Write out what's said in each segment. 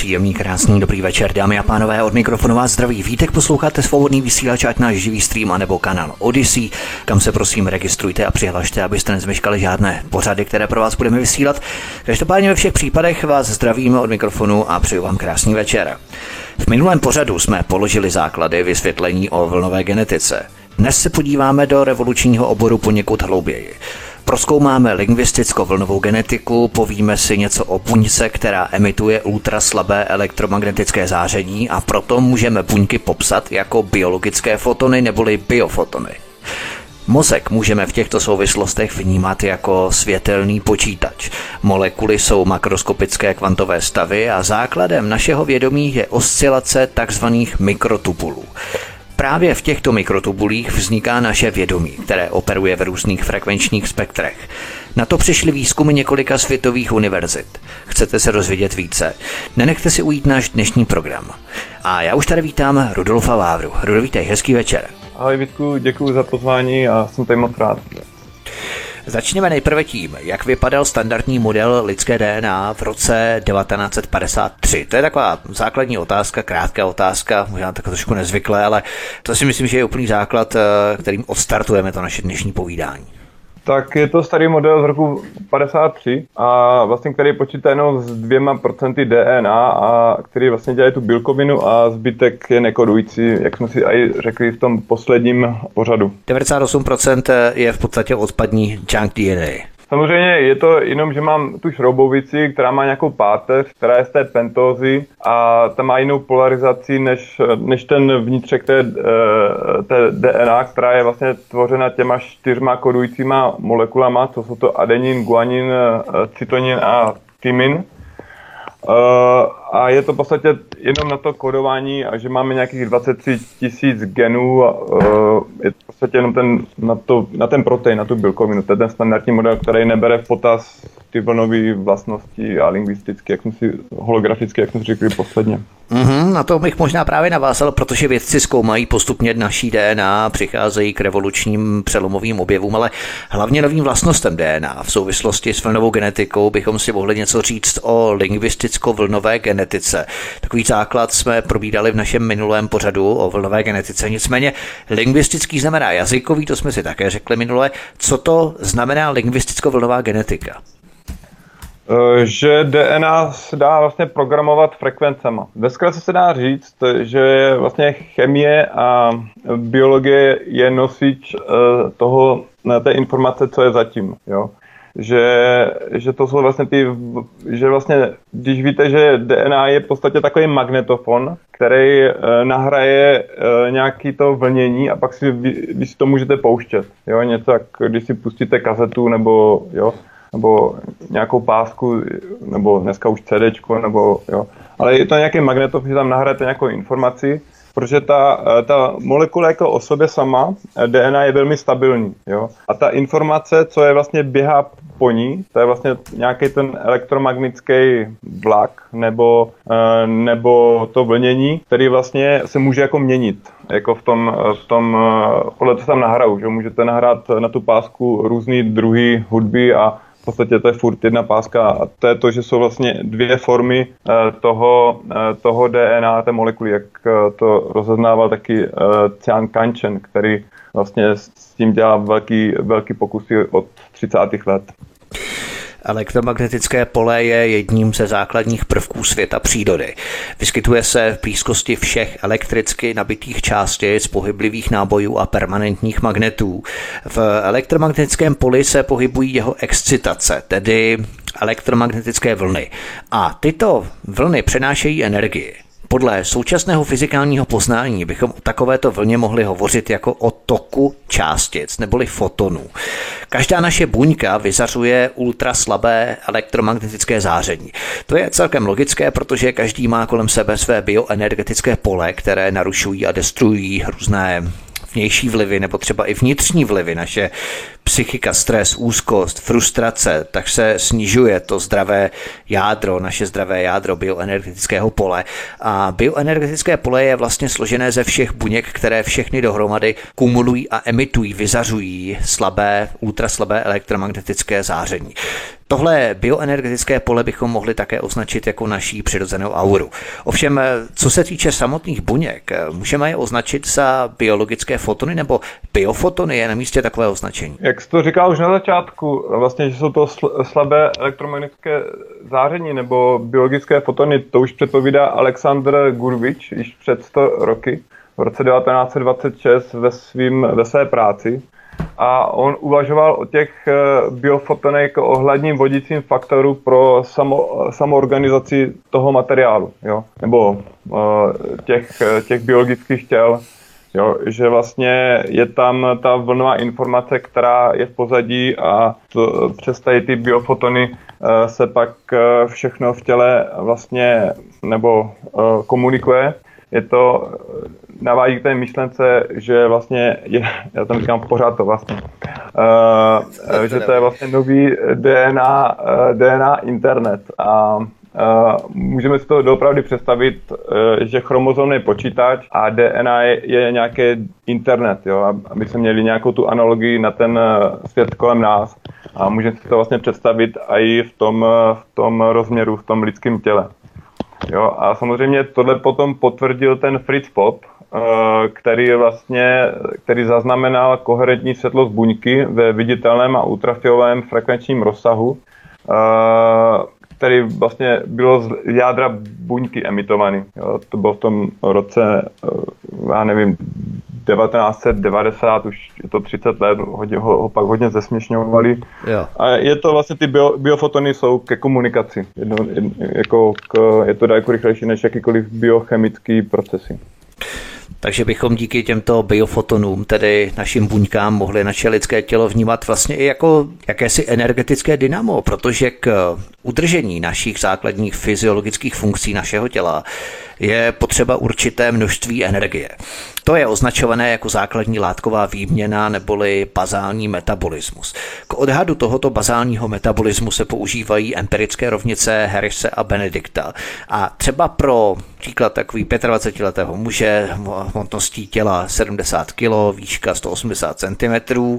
Příjemný, krásný, dobrý večer, dámy a pánové, od mikrofonu vás zdraví. Vítek posloucháte svobodný vysílač, ať náš živý stream, anebo kanál Odyssey, kam se prosím registrujte a přihlašte, abyste nezmeškali žádné pořady, které pro vás budeme vysílat. Každopádně ve všech případech vás zdravíme od mikrofonu a přeju vám krásný večer. V minulém pořadu jsme položili základy vysvětlení o vlnové genetice. Dnes se podíváme do revolučního oboru poněkud hlouběji. Proskoumáme lingvisticko-vlnovou genetiku, povíme si něco o buňce, která emituje ultraslabé elektromagnetické záření a proto můžeme buňky popsat jako biologické fotony neboli biofotony. Mozek můžeme v těchto souvislostech vnímat jako světelný počítač. Molekuly jsou makroskopické kvantové stavy a základem našeho vědomí je oscilace tzv. mikrotubulů. Právě v těchto mikrotubulích vzniká naše vědomí, které operuje v různých frekvenčních spektrech. Na to přišly výzkumy několika světových univerzit. Chcete se rozvědět více? Nenechte si ujít náš dnešní program. A já už tady vítám Rudolfa Vávru. Rudolf, hezký večer. Ahoj Vítku, děkuji za pozvání a jsem tady moc rád. Začněme nejprve tím, jak vypadal standardní model lidské DNA v roce 1953. To je taková základní otázka, krátká otázka, možná tak trošku nezvyklé, ale to si myslím, že je úplný základ, eh, kterým odstartujeme to naše dnešní povídání. Tak je to starý model z roku 53 a vlastně který počítá jenom s dvěma procenty DNA a který vlastně dělá tu bílkovinu a zbytek je nekodující, jak jsme si i řekli v tom posledním pořadu. 98% je v podstatě odpadní junk DNA. Samozřejmě je to jenom, že mám tu šroubovici, která má nějakou páteř, která je z té pentózy a ta má jinou polarizaci než, než ten vnitřek té, eh, té DNA, která je vlastně tvořena těma čtyřma kodujícíma molekulama, co jsou to adenin, guanin, eh, cytonin a tymin. Uh, a je to v podstatě jenom na to kodování a že máme nějakých 23 tisíc genů a uh, je to v podstatě jenom ten, na, to, na ten protein, na tu bílkovinu. To je ten standardní model, který nebere v potaz ty vlnové vlastnosti a lingvisticky, jak jsme si, holograficky, jak jsme si řekli posledně. Mm-hmm, na to bych možná právě navázal, protože vědci zkoumají postupně naší DNA, přicházejí k revolučním přelomovým objevům, ale hlavně novým vlastnostem DNA. V souvislosti s vlnovou genetikou bychom si mohli něco říct o lingvisticko-vlnové genetice. Takový základ jsme probídali v našem minulém pořadu o vlnové genetice. Nicméně lingvistický znamená jazykový, to jsme si také řekli minule. Co to znamená lingvisticko-vlnová genetika? Eh, že DNA se dá vlastně programovat frekvencema. Ve zkratce se dá říct, že vlastně chemie a biologie je nosič eh, toho, té informace, co je zatím. Jo? Že, že to jsou vlastně ty, že vlastně, když víte, že DNA je v podstatě takový magnetofon, který e, nahraje e, nějaký to vlnění a pak si vy, vy si to můžete pouštět. Jo, něco jak když si pustíte kazetu nebo jo, nebo nějakou pásku, nebo dneska už CD, nebo jo. Ale je to nějaký magnetofon, že tam nahrajete nějakou informaci, protože ta, ta molekula jako o sobě sama, DNA je velmi stabilní. Jo? A ta informace, co je vlastně běhá po ní, to je vlastně nějaký ten elektromagnetický vlak nebo, eh, nebo to vlnění, který vlastně se může jako měnit. Jako v tom, v tom eh, podle toho tam nahraju, že můžete nahrát na tu pásku různý druhy hudby a v podstatě to je furt jedna páska a to je to, že jsou vlastně dvě formy eh, toho, eh, toho DNA, té molekuly, jak eh, to rozeznával taky Cian Kanchen, který vlastně s tím dělá velký, velký pokusy od 30. let. Elektromagnetické pole je jedním ze základních prvků světa přírody. Vyskytuje se v blízkosti všech elektricky nabitých částic, pohyblivých nábojů a permanentních magnetů. V elektromagnetickém poli se pohybují jeho excitace, tedy elektromagnetické vlny. A tyto vlny přenášejí energii. Podle současného fyzikálního poznání bychom o takovéto vlně mohli hovořit jako o toku částic neboli fotonů. Každá naše buňka vyzařuje ultraslabé elektromagnetické záření. To je celkem logické, protože každý má kolem sebe své bioenergetické pole, které narušují a destruují různé vnější vlivy nebo třeba i vnitřní vlivy, naše psychika, stres, úzkost, frustrace, tak se snižuje to zdravé jádro, naše zdravé jádro bioenergetického pole. A bioenergetické pole je vlastně složené ze všech buněk, které všechny dohromady kumulují a emitují, vyzařují slabé, ultraslabé elektromagnetické záření. Tohle bioenergetické pole bychom mohli také označit jako naší přirozenou auru. Ovšem, co se týče samotných buněk, můžeme je označit za biologické fotony nebo biofotony je na místě takové označení? Jak jsi to říkal už na začátku, vlastně, že jsou to slabé elektromagnetické záření nebo biologické fotony, to už předpovídá Aleksandr Gurvič již před 100 roky v roce 1926 ve, svým, ve své práci a on uvažoval o těch eh, biofotonech jako o hladním vodícím faktoru pro samo, samoorganizaci toho materiálu, jo? nebo uh, těch, těch biologických těl. Jo, že vlastně je tam ta vlnová informace, která je v pozadí a to, přes tady ty biofotony se pak všechno v těle vlastně nebo komunikuje. Je to navádí k té myšlence, že vlastně, je, já tam říkám pořád to vlastně, uh, že to je vlastně nový DNA, uh, DNA internet a Uh, můžeme si to doopravdy představit, uh, že chromozom je počítač a DNA je, je nějaký internet, jo, aby jsme měli nějakou tu analogii na ten svět kolem nás. A můžeme si to vlastně představit i v tom, v tom rozměru, v tom lidském těle. Jo, a samozřejmě tohle potom potvrdil ten Fritz Pop, Eh, který vlastně, který zaznamenal koherentní světlost buňky ve viditelném a ultrafialovém frekvenčním rozsahu, eh, který vlastně bylo z jádra buňky emitovaný. Jo, to bylo v tom roce, eh, já nevím, 1990, už je to 30 let, hodně, ho, ho pak hodně zesměšňovali. Jo. A je to vlastně, ty bio, biofotony jsou ke komunikaci. Jedno, jedno, jako k, je to daleko rychlejší než jakýkoliv biochemický procesy. Takže bychom díky těmto biofotonům, tedy našim buňkám, mohli naše lidské tělo vnímat vlastně i jako jakési energetické dynamo, protože k udržení našich základních fyziologických funkcí našeho těla je potřeba určité množství energie. To je označované jako základní látková výměna neboli bazální metabolismus. K odhadu tohoto bazálního metabolismu se používají empirické rovnice Harrise a Benedikta. A třeba pro příklad takový 25-letého muže hmotností těla 70 kg, výška 180 cm,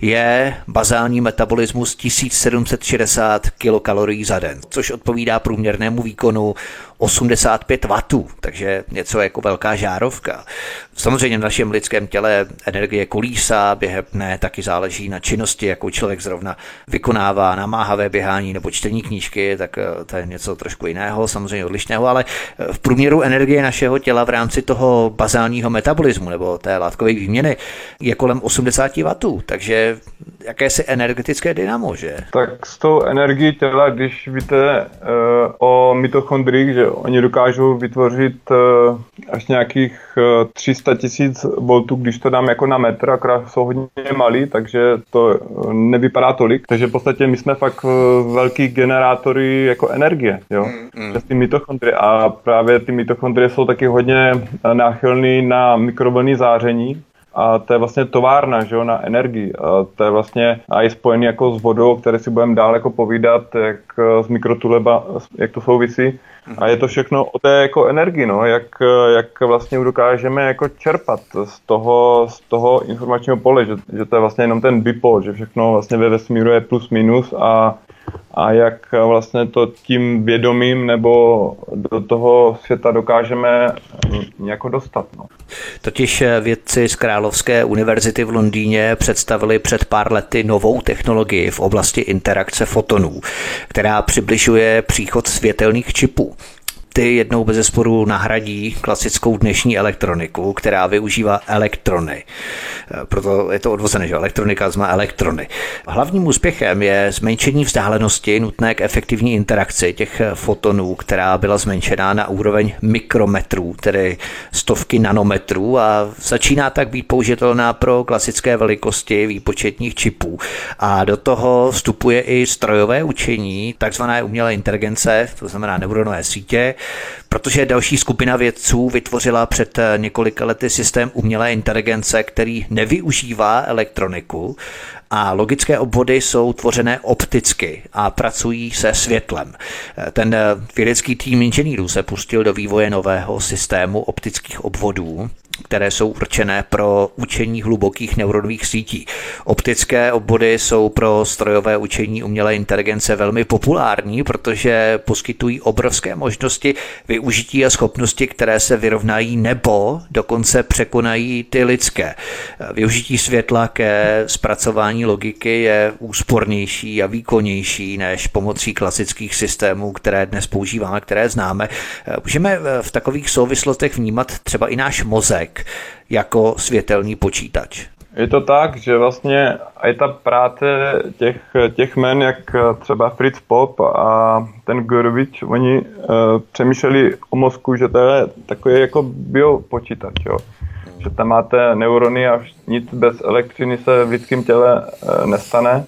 je bazální metabolismus 1760 kilokalorií za den, což odpovídá průměrnému výkonu 85 W, takže něco jako velká žárovka. Samozřejmě v našem lidském těle energie kolísá během dne, taky záleží na činnosti, jakou člověk zrovna vykonává, namáhavé běhání nebo čtení knížky, tak eh, to je něco trošku jiného, samozřejmě odlišného, ale eh, v průměru energie našeho těla v rámci toho bazálního metabolismu nebo té látkové výměny je kolem 80 W, takže jakési energetické dynamo, že? Tak s tou energií těla, když víte uh, o mitochondriích, že oni dokážou vytvořit uh, až nějakých uh, 300 tisíc voltů, když to dám jako na metr, akorát jsou hodně malý, takže to nevypadá tolik. Takže v podstatě my jsme fakt velký generátory jako energie, jo? Mm, mm. ty mitochondrie. A právě ty mitochondrie jsou taky hodně náchylný na mikrovlnný záření, a to je vlastně továrna že jo, na energii. A to je vlastně a je spojený jako s vodou, které si budeme dál jako povídat, jak z mikrotuleba, jak to souvisí. A je to všechno o té jako energii, no, jak, jak vlastně dokážeme jako čerpat z toho, z toho informačního pole, že, že to je vlastně jenom ten bipol, že všechno vlastně ve vesmíru je plus minus a a jak vlastně to tím vědomím nebo do toho světa dokážeme nějak dostat. No. Totiž vědci z Královské univerzity v Londýně představili před pár lety novou technologii v oblasti interakce fotonů, která přibližuje příchod světelných čipů ty jednou bez zesporu nahradí klasickou dnešní elektroniku, která využívá elektrony. E, proto je to odvozené, že elektronika znamená elektrony. Hlavním úspěchem je zmenšení vzdálenosti nutné k efektivní interakci těch fotonů, která byla zmenšená na úroveň mikrometrů, tedy stovky nanometrů a začíná tak být použitelná pro klasické velikosti výpočetních čipů. A do toho vstupuje i strojové učení, takzvané umělé inteligence, to znamená neuronové sítě, protože další skupina vědců vytvořila před několika lety systém umělé inteligence, který nevyužívá elektroniku a logické obvody jsou tvořené opticky a pracují se světlem. Ten vědecký tým inženýrů se pustil do vývoje nového systému optických obvodů, které jsou určené pro učení hlubokých neuronových sítí. Optické obvody jsou pro strojové učení umělé inteligence velmi populární, protože poskytují obrovské možnosti využití a schopnosti, které se vyrovnají nebo dokonce překonají ty lidské. Využití světla ke zpracování logiky je úspornější a výkonnější než pomocí klasických systémů, které dnes používáme, které známe. Můžeme v takových souvislostech vnímat třeba i náš mozek, člověk jako světelný počítač. Je to tak, že vlastně i ta práce těch, těch men, jak třeba Fritz Pop a ten Gorovič, oni uh, přemýšleli o mozku, že to je takový jako biopočítač, jo. Že tam máte neurony a nic bez elektřiny se v lidském těle uh, nestane.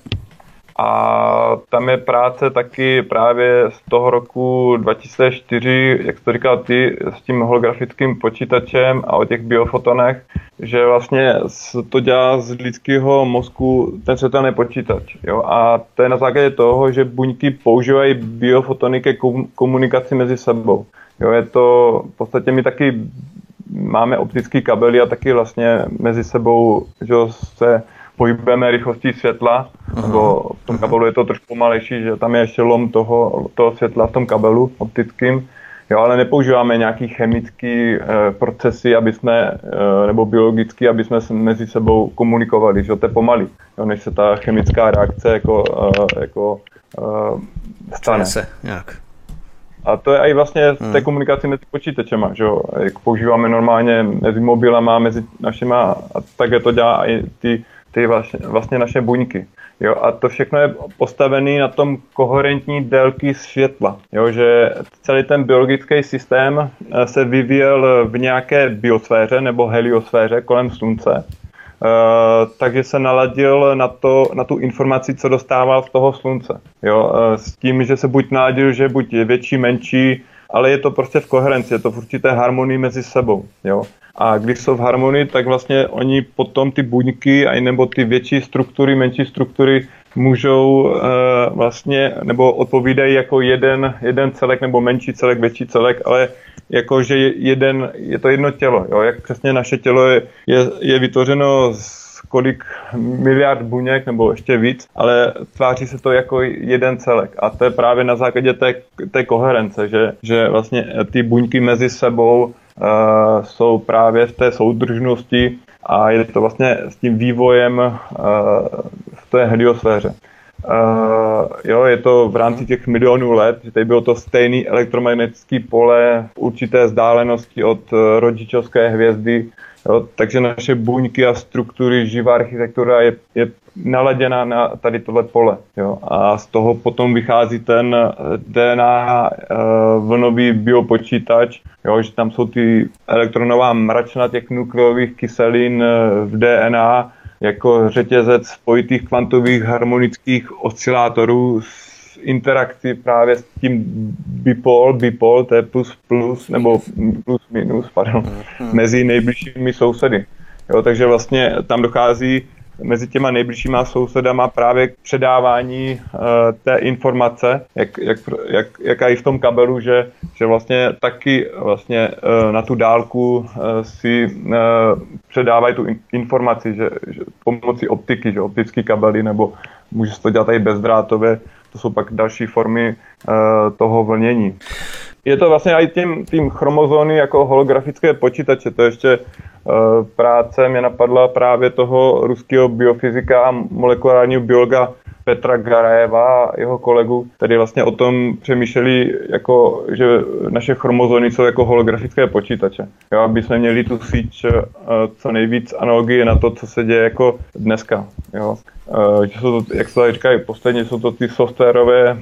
A tam je práce taky právě z toho roku 2004, jak to říkal ty, s tím holografickým počítačem a o těch biofotonech, že vlastně to dělá z lidského mozku ten světelný počítač. Jo? A to je na základě toho, že buňky používají biofotony ke komunikaci mezi sebou. Jo? Je to, v podstatě my taky máme optický kabely a taky vlastně mezi sebou že se pohybujeme rychlostí světla, Aha. nebo v tom kabelu je to trošku pomalejší, že tam je ještě lom toho, toho světla v tom kabelu optickým, jo, ale nepoužíváme nějaký chemický e, procesy, aby jsme, e, nebo biologický, aby jsme mezi sebou komunikovali, že to je pomalý, jo, než se ta chemická reakce jako, e, jako e, stane. Se, nějak. A to je i vlastně v té hmm. komunikaci mezi počítačema, že jo, jak používáme normálně mezi mobilama, mezi našima, a také to dělá i ty ty vlastně, vlastně naše buňky. Jo, a to všechno je postavené na tom koherentní délky světla. Jo, že celý ten biologický systém eh, se vyvíjel v nějaké biosféře nebo heliosféře kolem Slunce. Uh, takže se naladil na, to, na tu informaci, co dostával z toho slunce. Jo, uh, s tím, že se buď naladil, že buď je větší, menší, ale je to prostě v koherenci, je to v určité harmonii mezi sebou. Jo. A když jsou v harmonii, tak vlastně oni potom ty buňky a nebo ty větší struktury, menší struktury můžou uh, vlastně, nebo odpovídají jako jeden, jeden celek, nebo menší celek, větší celek, ale jako, že jeden, je to jedno tělo, jo? jak přesně naše tělo je, je, je vytvořeno z kolik miliard buněk nebo ještě víc, ale tváří se to jako jeden celek. A to je právě na základě té, té koherence, že, že vlastně ty buňky mezi sebou uh, jsou právě v té soudržnosti a je to vlastně s tím vývojem uh, v té heliosféře. Uh, jo, je to v rámci těch milionů let, že tady bylo to stejné elektromagnetické pole v určité vzdálenosti od rodičovské hvězdy, jo, takže naše buňky a struktury, živá architektura je, je naladěna na tady tohle pole. Jo, a z toho potom vychází ten DNA uh, vlnový biopočítač, jo, že tam jsou ty elektronová mračna těch nukleových kyselin v DNA, jako řetězec spojitých kvantových harmonických oscilátorů s interakci právě s tím bipol, bipol, to je plus plus, nebo plus minus, pardon, mhm. mezi nejbližšími sousedy. Jo, takže vlastně tam dochází mezi těma nejbližšíma sousedama právě k předávání uh, té informace, jak, jak, jak, jaká i v tom kabelu, že, že vlastně taky vlastně uh, na tu dálku uh, si uh, předávají tu in, informaci, že, že pomocí optiky, že optický kabely, nebo může se to dělat i bezdrátově, to jsou pak další formy uh, toho vlnění. Je to vlastně i tím, tím chromozóny jako holografické počítače, to ještě Eh, práce mě napadla právě toho ruského biofyzika a molekulárního biologa Petra Garajeva a jeho kolegu, který vlastně o tom přemýšleli, jako, že naše chromozony jsou jako holografické počítače. Jo, aby jsme měli tu síť uh, co nejvíc analogie na to, co se děje jako dneska. Jo. Uh, že jsou to, jak se tady říkají, posledně jsou to ty softwarové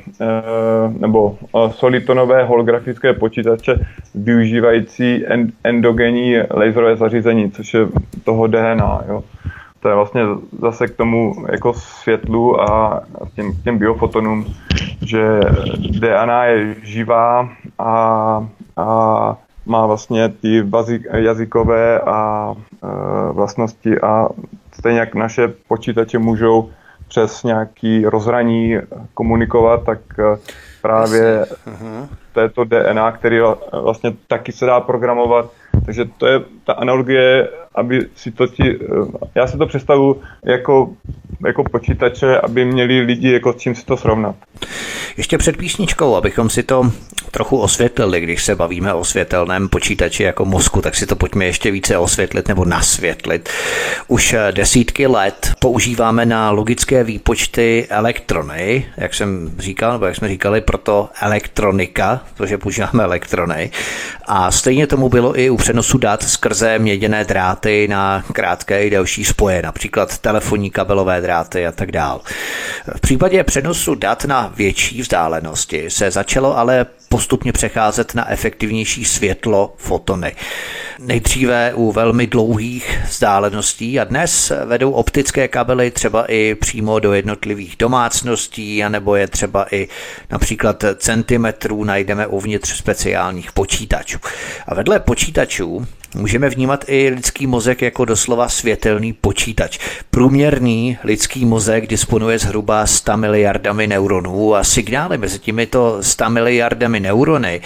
nebo solitonové holografické počítače využívající end, endogenní laserové zařízení, což je toho DNA. Jo to je vlastně zase k tomu jako světlu a těm, těm biofotonům, že DNA je živá a a má vlastně ty jazykové a e, vlastnosti a stejně jak naše počítače můžou přes nějaký rozhraní komunikovat, tak e, právě této DNA, který vlastně taky se dá programovat. Takže to je ta analogie, aby si to ti, e, já si to představu jako, jako počítače, aby měli lidi jako s čím si to srovnat. Ještě před písničkou, abychom si to trochu osvětlili, když se bavíme o světelném počítači jako mozku, tak si to pojďme ještě více osvětlit nebo nasvětlit. Už eh, desítky let používáme na logické výpočty elektrony, jak jsem říkal, nebo jak jsme říkali, proto elektronika, protože používáme elektrony. A stejně tomu bylo i u přenosu dat skrze měděné dráty na krátké i delší spoje, například telefonní kabelové dráty a tak dál. V případě přenosu dat na větší vzdálenosti se začalo ale postupně přecházet na efektivnější světlo fotony. Nejdříve u velmi dlouhých vzdáleností a dnes vedou optické kabely třeba i přímo do jednotlivých domácností, anebo je třeba i například centimetrů najdeme uvnitř speciálních počítačů. A vedle počítačů Můžeme vnímat i lidský mozek jako doslova světelný počítač. Průměrný lidský mozek disponuje zhruba 100 miliardami neuronů a signály mezi těmito 100 miliardami neurony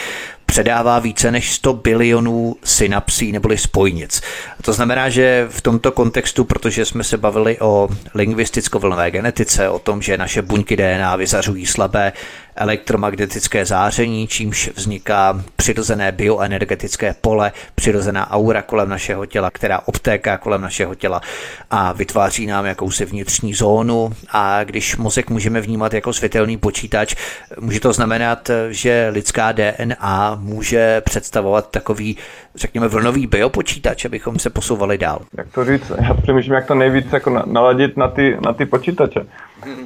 předává více než 100 bilionů synapsí neboli spojnic. To znamená, že v tomto kontextu, protože jsme se bavili o lingvisticko-vlnové genetice, o tom, že naše buňky DNA vyzařují slabé elektromagnetické záření, čímž vzniká přirozené bioenergetické pole, přirozená aura kolem našeho těla, která obtéká kolem našeho těla a vytváří nám jakousi vnitřní zónu. A když mozek můžeme vnímat jako světelný počítač, může to znamenat, že lidská DNA může představovat takový, řekněme, vlnový biopočítač, abychom se posouvali dál. Jak to říct? Já přemýšlím, jak to nejvíc jako naladit na ty, na ty počítače.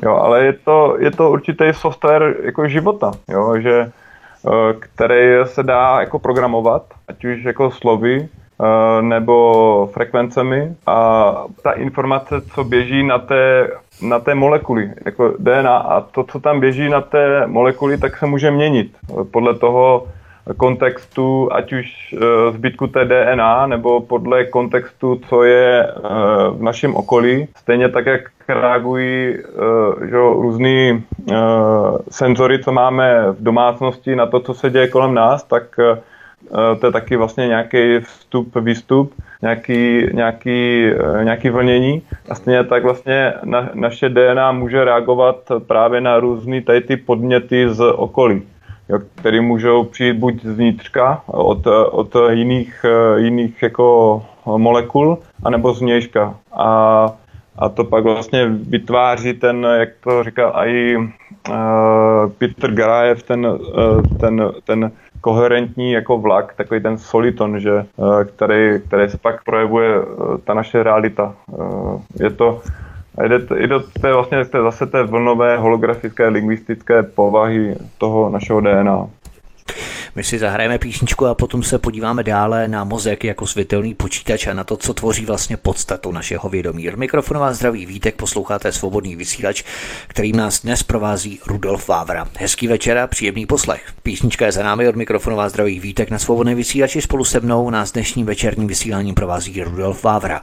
Jo, ale je to, je to určitý software jako života, jo, že, eh, který se dá jako programovat, ať už jako slovy, eh, nebo frekvencemi. A ta informace, co běží na té, na té molekuly, jako DNA a to, co tam běží na té molekuly, tak se může měnit podle toho, kontextu, ať už eh, zbytku té DNA, nebo podle kontextu, co je eh, v našem okolí. Stejně tak, jak reagují eh, že, různý senzory, co máme v domácnosti na to, co se děje kolem nás, tak to je taky vlastně nějaký vstup, výstup, nějaký, nějaký, nějaký vlnění. A stejně tak vlastně na, naše DNA může reagovat právě na různé tady ty podměty z okolí jo, který můžou přijít buď zvnitřka od, od jiných, jiných jako molekul, anebo z vnějška. A, a to pak vlastně vytváří ten, jak to říkal i uh, Peter Garajev, ten, uh, ten, ten koherentní jako vlak, takový ten soliton, že, uh, který, který se pak projevuje uh, ta naše realita. Uh, je to a jde, jde to je vlastně to je zase té vlnové holografické lingvistické povahy toho našeho DNA. My si zahrajeme písničku a potom se podíváme dále na mozek jako světelný počítač a na to, co tvoří vlastně podstatu našeho vědomí. Mikrofonová zdraví Vítek, posloucháte svobodný vysílač, kterým nás dnes provází Rudolf Vávra. Hezký večer a příjemný poslech. Písnička je za námi od mikrofonová zdraví Vítek na svobodné vysílači spolu se mnou nás dnešním večerním vysíláním provází Rudolf Vávra.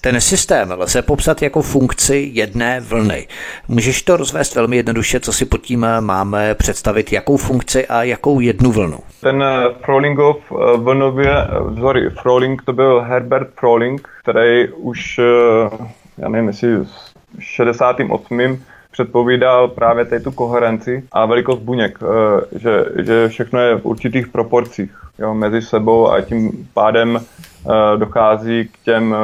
Ten systém lze popsat jako funkci jedné vlny. Můžeš to rozvést velmi jednoduše, co si pod tím máme představit, jakou funkci a jakou jednu vlnu? Ten eh, Frolingov eh, vlnově, eh, sorry, Froling to byl Herbert Froling, který už, já nevím, jestli v 68 předpovídal právě tady tu koherenci a velikost buněk, že, že všechno je v určitých proporcích jo, mezi sebou a tím pádem dochází k těm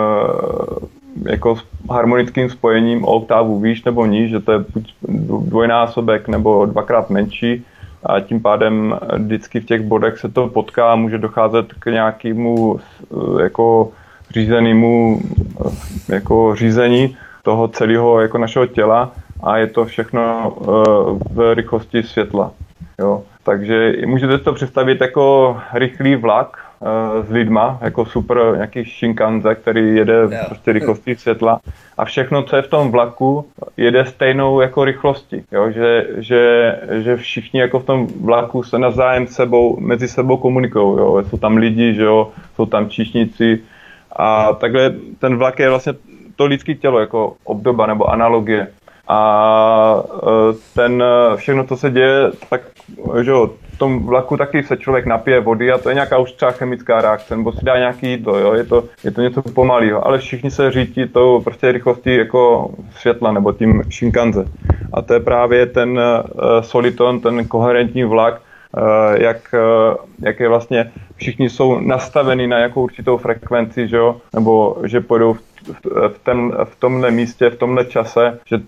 jako harmonickým spojením o oktávu výš nebo níž, že to je buď dvojnásobek nebo dvakrát menší a tím pádem vždycky v těch bodech se to potká může docházet k nějakému eh, jako řízenému eh, jako řízení toho celého jako našeho těla a je to všechno eh, v rychlosti světla. Jo. Takže můžete to představit jako rychlý vlak, s lidma, jako super nějaký Shinkanze, který jede yeah. prostě rychlostí světla a všechno, co je v tom vlaku, jede stejnou jako rychlostí, jo? Že, že, že všichni jako v tom vlaku se navzájem sebou, mezi sebou komunikují, jo? jsou tam lidi, že jo? jsou tam číšníci a takhle ten vlak je vlastně to lidské tělo jako obdoba nebo analogie. A e, ten všechno, co se děje, tak že jo, v tom vlaku taky se člověk napije vody a to je nějaká už třeba chemická reakce, nebo si dá nějaký jídlo, jo? Je, to, je to něco pomalého, ale všichni se řídí tou prostě rychlostí jako světla nebo tím Shinkanze. A to je právě ten uh, soliton, ten koherentní vlak, uh, jak, uh, jak je vlastně všichni jsou nastaveni na jakou určitou frekvenci, že jo? nebo že půjdou v v, ten, v tomhle místě, v tomhle čase, že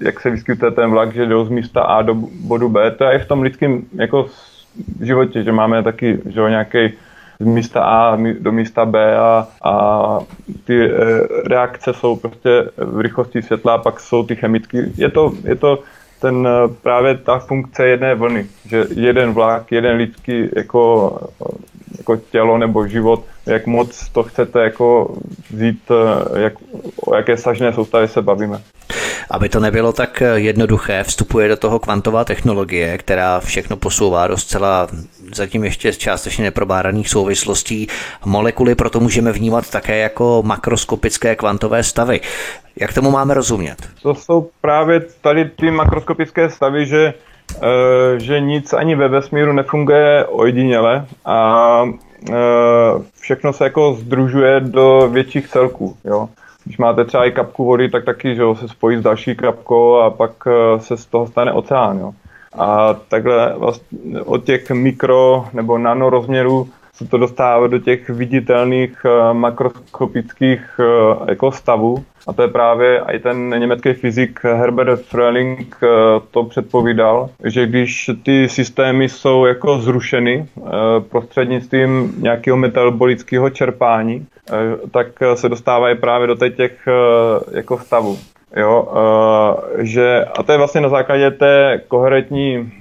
jak se vyskytuje ten vlak, že jdou z místa A do bodu B, to je v tom lidském jako životě, že máme taky že nějaký z místa A do místa B a, a ty e, reakce jsou prostě v rychlosti světla pak jsou ty chemické. Je to, je to ten e, právě ta funkce jedné vlny, že jeden vlak, jeden lidský jako jako tělo nebo život, jak moc to chcete jako vzít, eh, jak, o jaké sažné soustavy se bavíme. Aby to nebylo tak jednoduché, vstupuje do toho kvantová technologie, která všechno posouvá do zcela zatím ještě částečně neprobáraných souvislostí. Molekuly proto můžeme vnímat také jako makroskopické kvantové stavy. Jak tomu máme rozumět? To jsou právě tady ty makroskopické stavy, že Eh, že nic ani ve vesmíru nefunguje ojediněle a eh, všechno se jako združuje do větších celků. Jo? Když máte třeba i kapku vody, tak taky že jo, se spojí s další kapkou a pak eh, se z toho stane oceán. Jo? A takhle vlastně od těch mikro nebo nano rozměrů se to dostává do těch viditelných makroskopických jako stavů a to je právě i ten německý fyzik Herbert Fröhling eh, to předpovídal, že když ty systémy jsou jako zrušeny eh, prostřednictvím nějakého metabolického čerpání, eh, tak se dostávají právě do těch jako stavů. Jo, že, a to je vlastně na základě té koherentní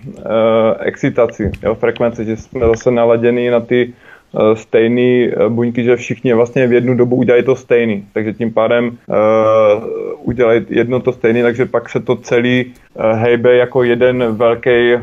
excitaci, jo, frekvence, že jsme zase naladěni na ty Eh, stejný eh, buňky, že všichni vlastně v jednu dobu udělají to stejný. Takže tím pádem uh, udělají jedno to stejný, takže pak se to celý uh, hejbe jako jeden velký, uh,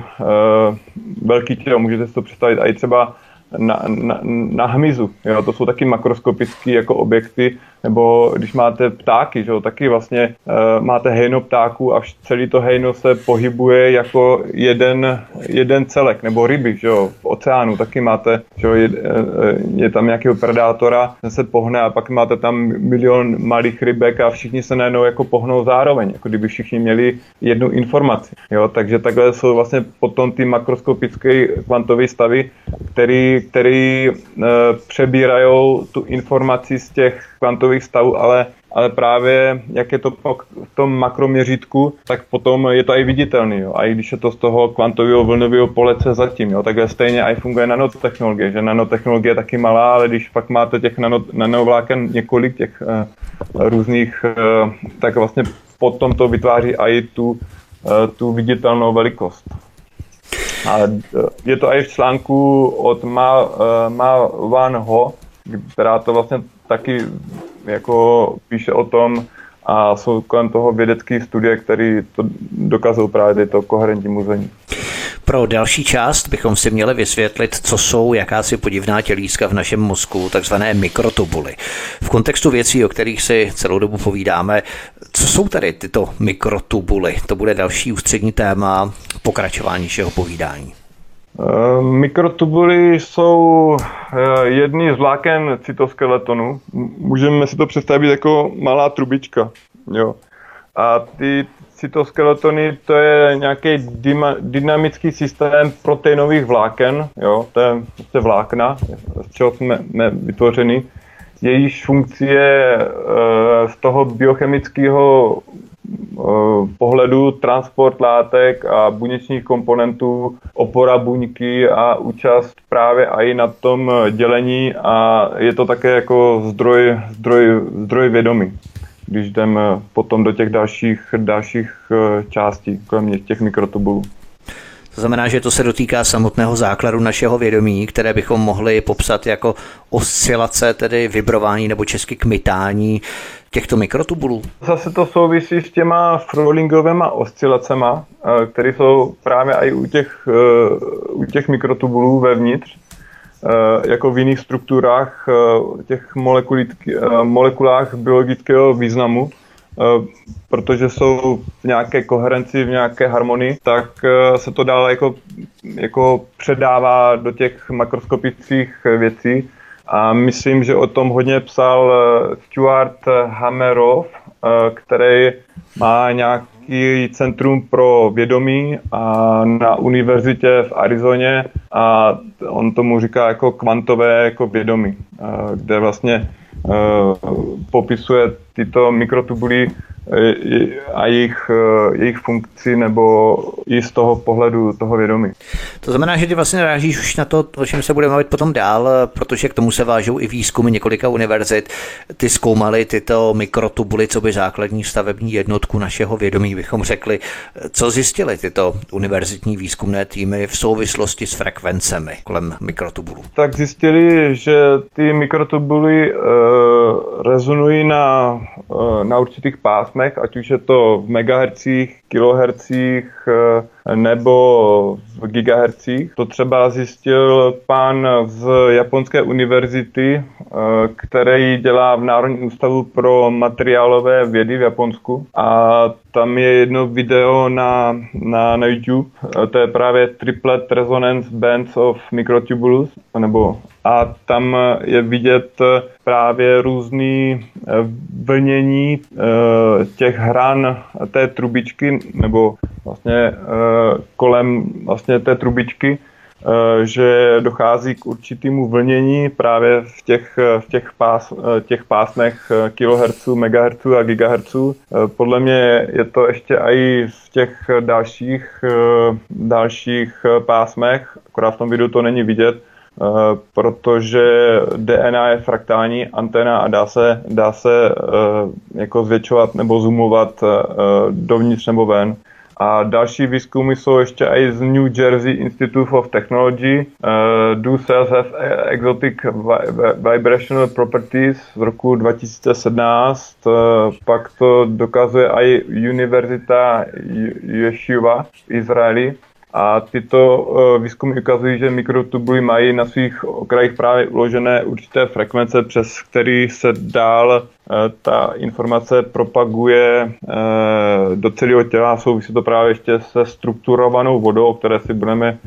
velký tělo. Můžete si to představit i třeba na, na, na hmyzu. Jo? To jsou taky makroskopické jako objekty, nebo když máte ptáky, že jo, taky vlastně uh, máte hejno ptáků a celý to hejno se pohybuje jako jeden, jeden celek, nebo ryby, že jo, v oceánu taky máte, že jo, je, eh, je tam nějakého predátora, ten se pohne a pak máte tam milion malých rybek a všichni se najednou jako pohnou zároveň, jako kdyby všichni měli jednu informaci, jo, takže takhle jsou vlastně potom ty makroskopické kvantové stavy, který, který uh, přebírají tu informaci z těch kvantových stavů, ale, ale právě jak je to v tom makroměřítku, tak potom je to i viditelný. Jo. A i když je to z toho kvantového vlnového polece zatím, jo, takhle stejně i funguje nanotechnologie, že nanotechnologie je taky malá, ale když pak máte těch nano, nanovláken několik těch uh, různých, uh, tak vlastně potom to vytváří i tu, uh, tu viditelnou velikost. A je to i v článku od Ma, uh, Ma Van Ho, která to vlastně taky jako píše o tom a jsou kolem toho vědecké studie, které to dokazují právě to koherentní muzení. Pro další část bychom si měli vysvětlit, co jsou jakási podivná tělíska v našem mozku, takzvané mikrotubuly. V kontextu věcí, o kterých si celou dobu povídáme, co jsou tady tyto mikrotubuly? To bude další ústřední téma pokračování všeho povídání. Eh, mikrotubuly jsou eh, jedny z vláken cytoskeletonu. Můžeme si to představit jako malá trubička. Jo. A ty cytoskeletony to je nějaký dynamický systém proteinových vláken, jo, to je vlákna, z čeho jsme, jsme vytvořeni. Jejíž funkce eh, z toho biochemického Eh, pohledu transport látek a buněčních komponentů, opora buňky a účast právě i na tom dělení a je to také jako zdroj, zdroj, zdroj vědomí když jdeme potom do těch dalších, dalších eh, částí, kolem těch mikrotubulů. To znamená, že to se dotýká samotného základu našeho vědomí, které bychom mohli popsat jako oscilace, tedy vibrování nebo česky kmitání těchto mikrotubulů? Zase to souvisí s těma Frolingovými oscilacema, eh, které jsou právě i u těch, eh, u těch mikrotubulů vevnitř, eh, jako v jiných strukturách těch molekulách biologického významu. Protože jsou v nějaké koherenci, v nějaké harmonii, tak se to dále jako, jako předává do těch makroskopických věcí a myslím, že o tom hodně psal eh, Stuart Hammerov, eh, který má nějaký centrum pro vědomí a na univerzitě v Arizoně a on tomu říká jako kvantové jako vědomí, eh, kde vlastně popisuje tyto mikrotubuly a jejich, jejich funkci nebo i z toho pohledu toho vědomí. To znamená, že ty vlastně narážíš už na to, o čem se budeme mluvit potom dál, protože k tomu se vážou i výzkumy několika univerzit. Ty zkoumali tyto mikrotubuly, co by základní stavební jednotku našeho vědomí, bychom řekli. Co zjistili tyto univerzitní výzkumné týmy v souvislosti s frekvencemi kolem mikrotubulů? Tak zjistili, že ty mikrotubuly e, rezonují na, e, na určitých pásmech, ať už je to v megahercích, kilohercích eh, nebo v gigahercích. To třeba zjistil pán z Japonské univerzity, eh, který dělá v Národním ústavu pro materiálové vědy v Japonsku. A tam je jedno video na, na, na YouTube, eh, to je právě Triplet Resonance Bands of Microtubulus, nebo a tam je vidět právě různý vlnění těch hran té trubičky nebo vlastně eh, kolem vlastně té trubičky, eh, že dochází k určitému vlnění právě v těch, v těch, pás, eh, těch pásmech kilohertzů, megahertzů a gigahertzů. Podle mě je to ještě i v těch dalších, dalších pásmech, akorát v tom videu to není vidět, protože DNA je fraktální anténa a dá se, dá se jako zvětšovat nebo zoomovat dovnitř nebo ven. A další výzkumy jsou ještě i z New Jersey Institute of Technology. Uh, do cells have exotic vibrational properties z roku 2017. Uh, pak to dokazuje i Univerzita Yeshiva v Izraeli. A tyto uh, výzkumy ukazují, že mikrotubuly mají na svých okrajích právě uložené určité frekvence, přes který se dál uh, ta informace propaguje uh, do celého těla. Souvisí to právě ještě se strukturovanou vodou, o které si budeme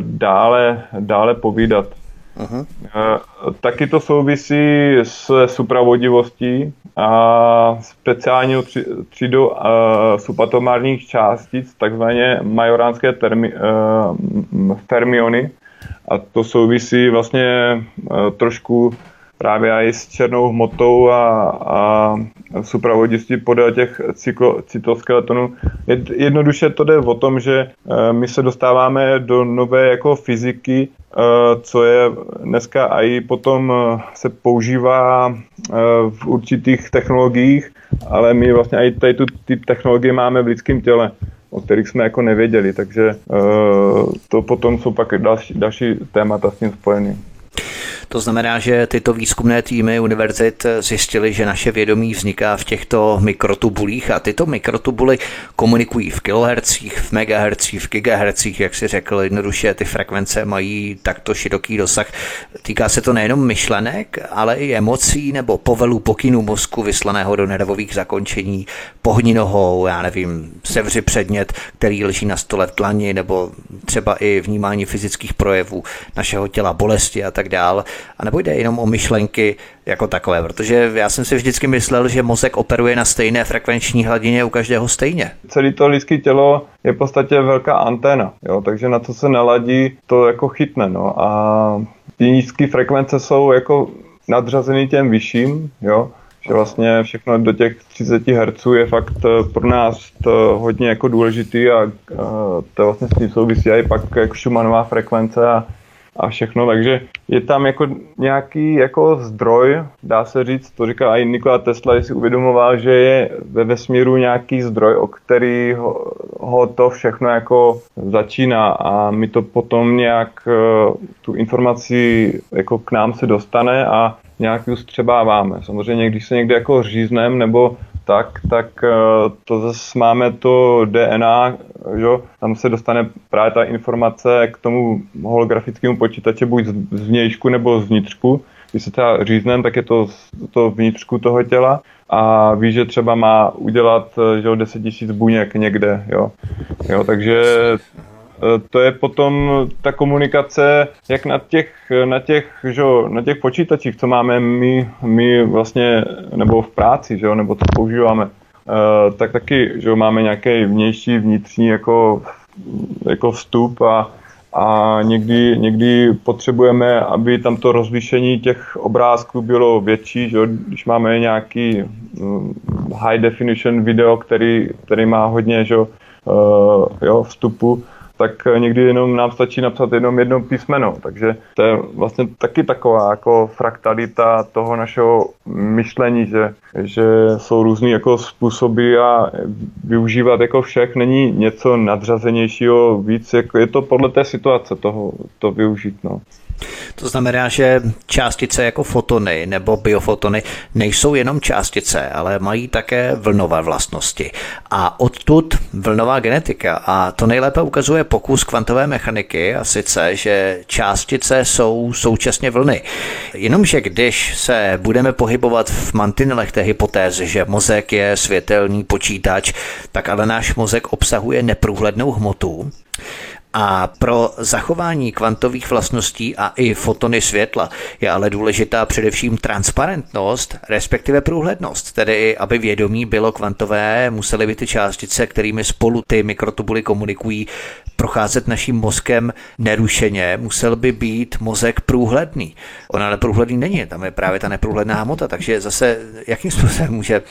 dále, dále povídat. Uh-huh. Taky to souvisí s supravodivostí a speciální třídou subatomárních částic, takzvané majoránské termi, fermiony. A to souvisí vlastně trošku právě i s černou hmotou a, a supravodistí podél těch cyklo, cytoskeletonů. Jednoduše to jde o tom, že e, my se dostáváme do nové jako fyziky, e, co je dneska i potom e, se používá v určitých technologiích, ale my vlastně i tady tu, ty technologie máme v lidském těle o kterých jsme jako nevěděli, takže to potom jsou pak další, další témata s tím spojený. To znamená, že tyto výzkumné týmy univerzit zjistili, že naše vědomí vzniká v těchto mikrotubulích a tyto mikrotubuly komunikují v kilohercích, v megahercích, v gigahercích, jak si řekl, jednoduše ty frekvence mají takto široký dosah. Týká se to nejenom myšlenek, ale i emocí nebo povelů pokynů mozku vyslaného do nervových zakončení, pohni nohou, já nevím, sevři předmět, který leží na stole v tlani, nebo třeba i vnímání fyzických projevů našeho těla, bolesti a tak dále. A nebo jde jenom o myšlenky jako takové, protože já jsem si vždycky myslel, že mozek operuje na stejné frekvenční hladině u každého stejně. Celé to lidské tělo je v podstatě velká anténa, jo, takže na co se naladí, to jako chytne. No. A ty nízké frekvence jsou jako nadřazený těm vyšším, jo, že vlastně všechno do těch 30 Hz je fakt eh, pro nás to hodně jako důležitý a, a to vlastně s tím souvisí i pak jako Schumannová frekvence a a všechno, takže je tam jako nějaký jako zdroj, dá se říct, to říká i Nikola Tesla, jestli uvědomoval, že je ve vesmíru nějaký zdroj, o který ho, ho to všechno jako začíná a my to potom nějak eh, tu informaci jako k nám se dostane a nějak ji střebáváme. Samozřejmě, když se někde jako říznem nebo tak, tak eh, to zase máme to DNA, že? tam se dostane právě ta informace k tomu holografickému počítači buď z vnějšku nebo z vnitřku. Když se třeba říznem, tak je to to vnitřku toho těla a ví, že třeba má udělat eh, že 10 000 buněk někde. Jo? Jo, takže to je potom ta komunikace, jak na těch, na těch, že, na těch počítačích, co máme my, my vlastně, nebo v práci, že, nebo co používáme, eh, tak taky, že máme nějaký vnější, vnitřní jako, jako vstup a, a někdy, někdy potřebujeme, aby tam to rozlišení těch obrázků bylo větší, že? když máme nějaký mm, high definition video, který, který má hodně že? Jo, vstupu, tak někdy jenom nám stačí napsat jenom jedno písmeno. Takže to je vlastně taky taková jako fraktalita toho našeho myšlení, že, že jsou různý jako způsoby a využívat jako všech není něco nadřazenějšího víc, jako je to podle té situace toho to využít. No. To znamená, že částice jako fotony nebo biofotony nejsou jenom částice, ale mají také vlnové vlastnosti. A odtud vlnová genetika. A to nejlépe ukazuje pokus kvantové mechaniky, a sice, že částice jsou současně vlny. Jenomže když se budeme pohybovat v mantinelech té hypotézy, že mozek je světelný počítač, tak ale náš mozek obsahuje neprůhlednou hmotu, a pro zachování kvantových vlastností a i fotony světla je ale důležitá především transparentnost, respektive průhlednost. Tedy, aby vědomí bylo kvantové, musely by ty částice, kterými spolu ty mikrotubuly komunikují, procházet naším mozkem nerušeně, musel by být mozek průhledný. Ona ale průhledný není, tam je právě ta neprůhledná hmota, takže zase jakým způsobem může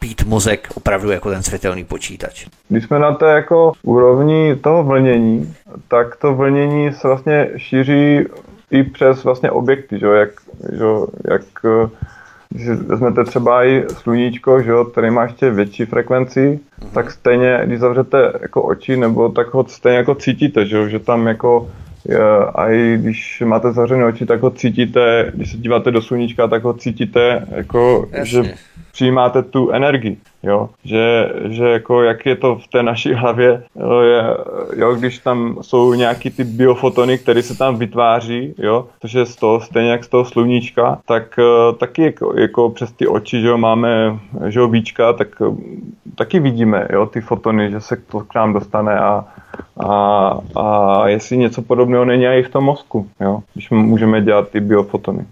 být mozek opravdu jako ten světelný počítač? Když jsme na té jako úrovni toho vlnění, tak to vlnění se vlastně šíří i přes vlastně objekty, že? Jak, že? jak když vezmete třeba i sluníčko, že jo, který má ještě větší frekvenci, mm-hmm. tak stejně, když zavřete jako oči, nebo tak ho stejně jako cítíte, že, jo, že tam jako a i když máte zavřené oči, tak ho cítíte, když se díváte do sluníčka, tak ho cítíte, jako, že přijímáte tu energii, jo? Že, že jako jak je to v té naší hlavě, jo, je, jo, když tam jsou nějaký ty biofotony, které se tam vytváří, jo, což je z toho, stejně jak z toho sluníčka, tak uh, taky jako, jako přes ty oči, že jo, máme že jo, víčka, tak uh, taky vidíme, jo, ty fotony, že se to k nám dostane a, a, a jestli něco podobného není i v tom mozku, jo, když můžeme dělat ty biofotony.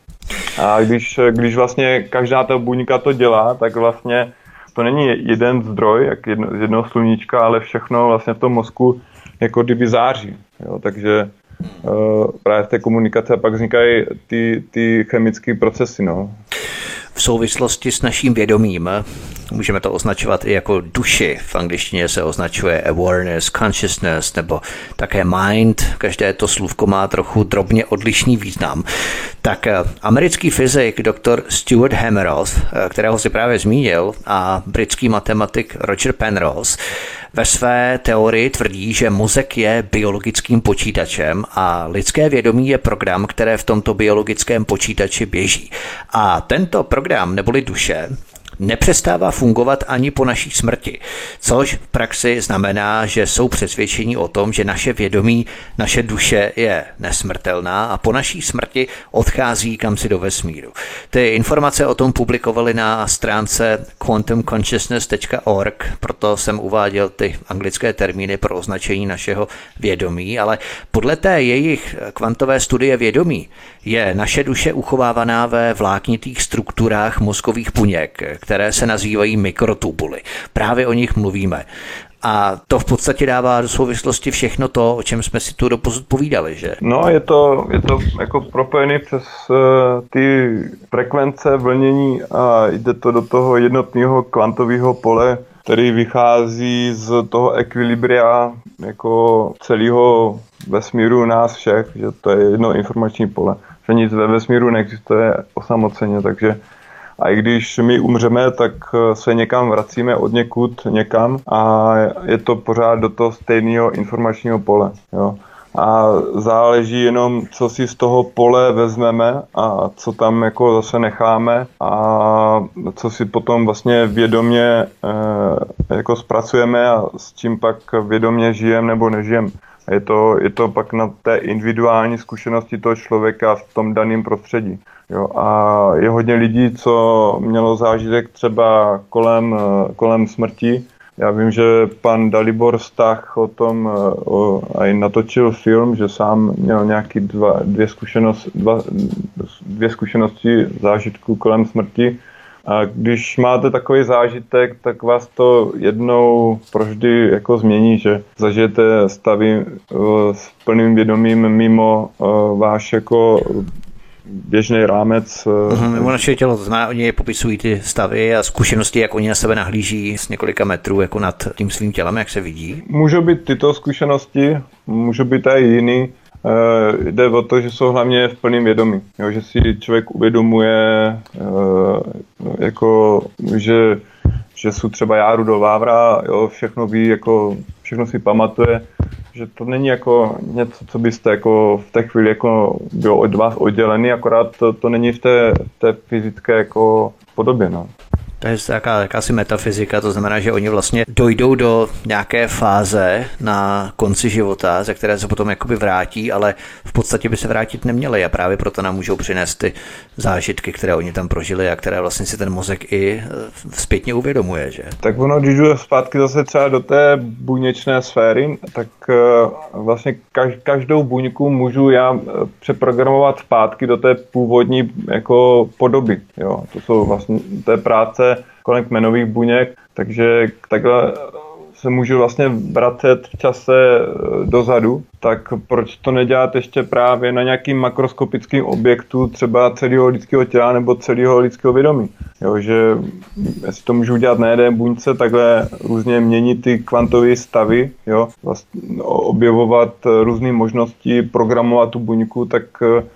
A když, když vlastně každá ta buňka to dělá, tak vlastně to není jeden zdroj, jak jedno, z jednoho sluníčka, ale všechno vlastně v tom mozku jako kdyby září. Jo? Takže uh, právě v té komunikaci a pak vznikají ty, ty chemické procesy. No v souvislosti s naším vědomím. Můžeme to označovat i jako duši. V angličtině se označuje awareness, consciousness nebo také mind. Každé to slůvko má trochu drobně odlišný význam. Tak eh, americký fyzik dr. Stuart Hameroth, kterého si právě zmínil, a britský matematik Roger Penrose ve své teorii tvrdí, že mozek je biologickým počítačem a lidské vědomí je program, které v tomto biologickém počítači běží. A tento program neboli duše nepřestává fungovat ani po naší smrti, což v praxi znamená, že jsou přesvědčení o tom, že naše vědomí, naše duše je nesmrtelná a po naší smrti odchází kam si do vesmíru. Ty informace o tom publikovali na stránce quantumconsciousness.org, proto jsem uváděl ty anglické termíny pro označení našeho vědomí, ale podle té jejich kvantové studie vědomí je naše duše uchovávaná ve vláknitých strukturách mozkových buněk, které se nazývají mikrotubuly. Právě o nich mluvíme. A to v podstatě dává do souvislosti všechno to, o čem jsme si tu doposud povídali, že? No, je to, je to jako propojené přes uh, ty frekvence vlnění a jde to do toho jednotného kvantového pole, který vychází z toho ekvilibria jako celého vesmíru nás všech, že to je jedno informační pole, že nic ve vesmíru neexistuje osamoceně, takže a i když my umřeme, tak se někam vracíme od někud někam a je to pořád do toho stejného informačního pole. Jo a záleží jenom, co si z toho pole vezmeme a co tam jako zase necháme a co si potom vlastně vědomě e, jako zpracujeme a s čím pak vědomě žijeme nebo nežijeme. Je to, je to pak na té individuální zkušenosti toho člověka v tom daném prostředí. Jo, a je hodně lidí, co mělo zážitek třeba kolem, kolem smrti, já vím, že pan Dalibor Stach o tom o, i natočil film, že sám měl nějaký dva, dvě, zkušenost, dva, dvě zkušenosti zážitku kolem smrti. A když máte takový zážitek, tak vás to jednou proždy jako změní, že zažijete stavy eh, s plným vědomím mimo eh, váš jako běžný rámec. Uh-huh, nebo naše tělo, to znamená, oni popisují ty stavy a zkušenosti, jak oni na sebe nahlíží z několika metrů jako nad tím svým tělem, jak se vidí? Můžou být tyto zkušenosti, můžou být i jiný. Uh, jde o to, že jsou hlavně v plném vědomí, jo, že si člověk uvědomuje, uh, jako, že, že jsou třeba járu do Vávra, jo, všechno ví, jako, všechno si pamatuje, že to není jako něco, co byste jako v té chvíli jako bylo od vás oddělený, akorát to, to není v té, v té fyzické jako podobě. No. To je taká, jakási metafyzika, to znamená, že oni vlastně dojdou do nějaké fáze na konci života, ze které se potom jakoby vrátí, ale v podstatě by se vrátit neměli a právě proto nám můžou přinést ty zážitky, které oni tam prožili a které vlastně si ten mozek i eh, zpětně uvědomuje. Že? Tak ono, když jdu zpátky zase třeba do té buněčné sféry, tak eh, vlastně každou buňku můžu já eh, přeprogramovat zpátky do té původní jako podoby. Jo? To jsou vlastně té práce kolem kmenových buněk, takže takhle se můžu vlastně vracet v čase eh, dozadu, tak proč to nedělat ještě právě na nějakým makroskopickým objektu, třeba celého lidského těla nebo celého lidského vědomí. Jo, že jestli to můžu udělat na jedné buňce, takhle různě měnit ty kvantové stavy, jo, vlastně objevovat různé možnosti, programovat tu buňku, tak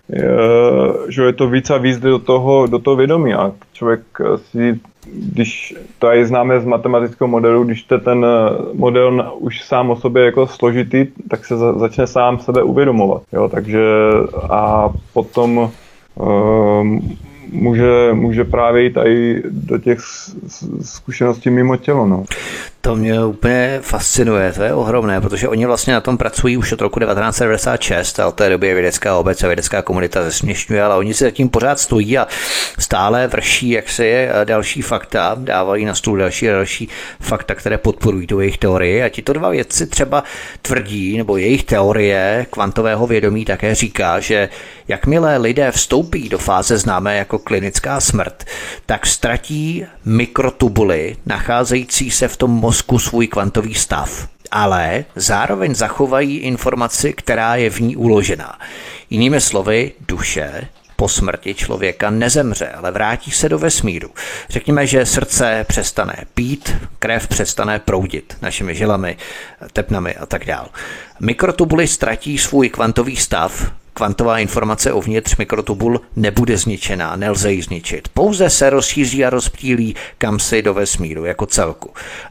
je, eh, že je to víc a víc do toho, do toho vědomí. A člověk si když to je známe z matematického modelu, když to ten eh, model už sám o sobě jako složitý, tak se začne sám sebe uvědomovat. Jo? Takže a potom um, může, může právě jít i do těch zkušeností mimo tělo. No. To mě úplně fascinuje, to je ohromné, protože oni vlastně na tom pracují už od roku 1996 a od té doby je vědecká obec a vědecká komunita zesměšňuje, ale oni si zatím pořád stojí a stále vrší, jak se je další fakta, dávají na stůl další a další fakta, které podporují tu jejich teorii a tito dva vědci třeba tvrdí, nebo jejich teorie kvantového vědomí také říká, že jakmile lidé vstoupí do fáze známé jako klinická smrt, tak ztratí mikrotubuly nacházející se v tom mozku svůj kvantový stav, ale zároveň zachovají informaci, která je v ní uložená. Jinými slovy, duše po smrti člověka nezemře, ale vrátí se do vesmíru. Řekněme, že srdce přestane pít, krev přestane proudit našimi žilami, tepnami a tak dále. Mikrotubuly ztratí svůj kvantový stav, Kvantová informace uvnitř mikrotubul nebude zničená, nelze ji zničit. Pouze se rozšíří a rozptýlí kam si do vesmíru jako celku.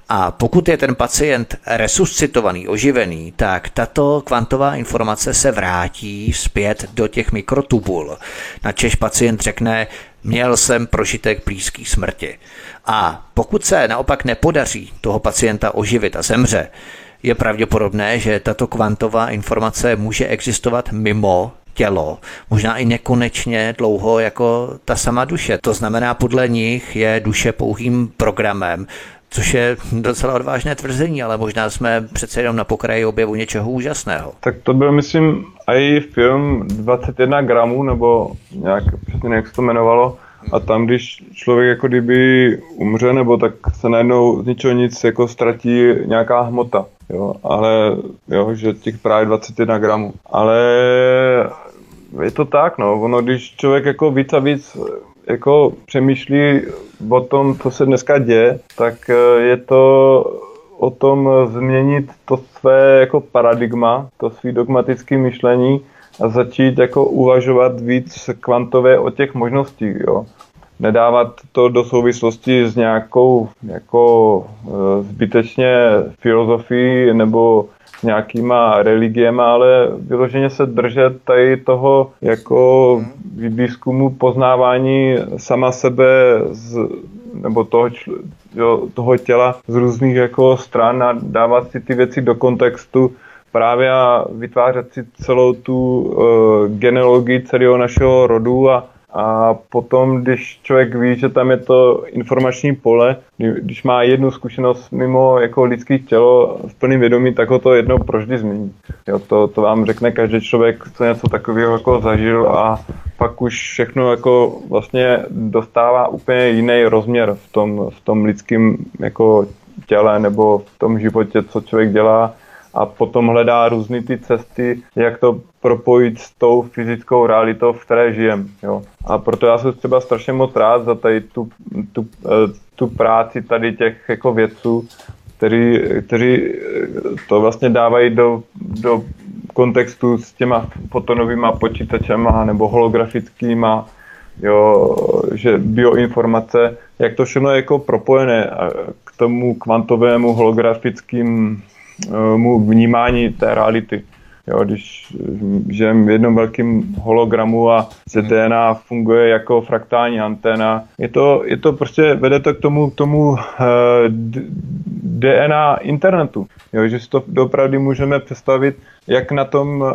A pokud je ten pacient resuscitovaný, oživený, tak tato kvantová informace se vrátí zpět do těch mikrotubul. Na Češ pacient řekne, měl jsem prožitek blízký smrti. A pokud se naopak nepodaří toho pacienta oživit a zemře, je pravděpodobné, že tato kvantová informace může existovat mimo tělo, možná i nekonečně dlouho jako ta sama duše. To znamená, podle nich je duše pouhým programem, což je docela odvážné tvrzení, ale možná jsme přece jenom na pokraji objevu něčeho úžasného. Tak to byl, myslím, i film 21 gramů, nebo nějak, přesně jak se to jmenovalo, a tam, když člověk jako kdyby umře, nebo tak se najednou z ničeho nic jako ztratí nějaká hmota. Jo, ale jo, že těch právě 21 gramů. Ale je to tak, no. Ono, když člověk jako víc a víc jako přemýšlí o tom, co se dneska děje, tak eh, je to o tom změnit to své jako paradigma, to svý dogmatické myšlení a začít jako uvažovat víc kvantově o těch možnostích, jo. Nedávat to do souvislosti s nějakou jako e, zbytečně filozofií nebo nějakýma religiema, ale vyloženě se držet tady toho jako výzkumu poznávání sama sebe z, nebo toho, jo, toho těla z různých jako stran a dávat si ty věci do kontextu právě a vytvářet si celou tu uh, genealogii celého našeho rodu a a potom, když člověk ví, že tam je to informační pole, když má jednu zkušenost mimo jako lidské tělo v plném vědomí, tak ho to jednou proždy změní. Jo, to, to vám řekne každý člověk, co něco takového jako zažil a pak už všechno jako vlastně dostává úplně jiný rozměr v tom, v tom lidském jako těle nebo v tom životě, co člověk dělá a potom hledá různé ty cesty, jak to propojit s tou fyzickou realitou, v které žijem. Jo. A proto já jsem třeba strašně moc rád za tady tu, tu, eh, tu práci tady těch jako vědců, kteří, kteří eh, to vlastně dávají do, do kontextu s těma fotonovými počítačema nebo holografickými, jo, že bioinformace, jak to všechno je jako propojené k tomu kvantovému holografickému vnímání té reality. Jo, když žijeme v jednom velkém hologramu a DNA funguje jako fraktální anténa, je to, je to prostě, vede to k tomu, k tomu uh, eh, DNA internetu. Jo, že si to opravdu můžeme představit, jak na tom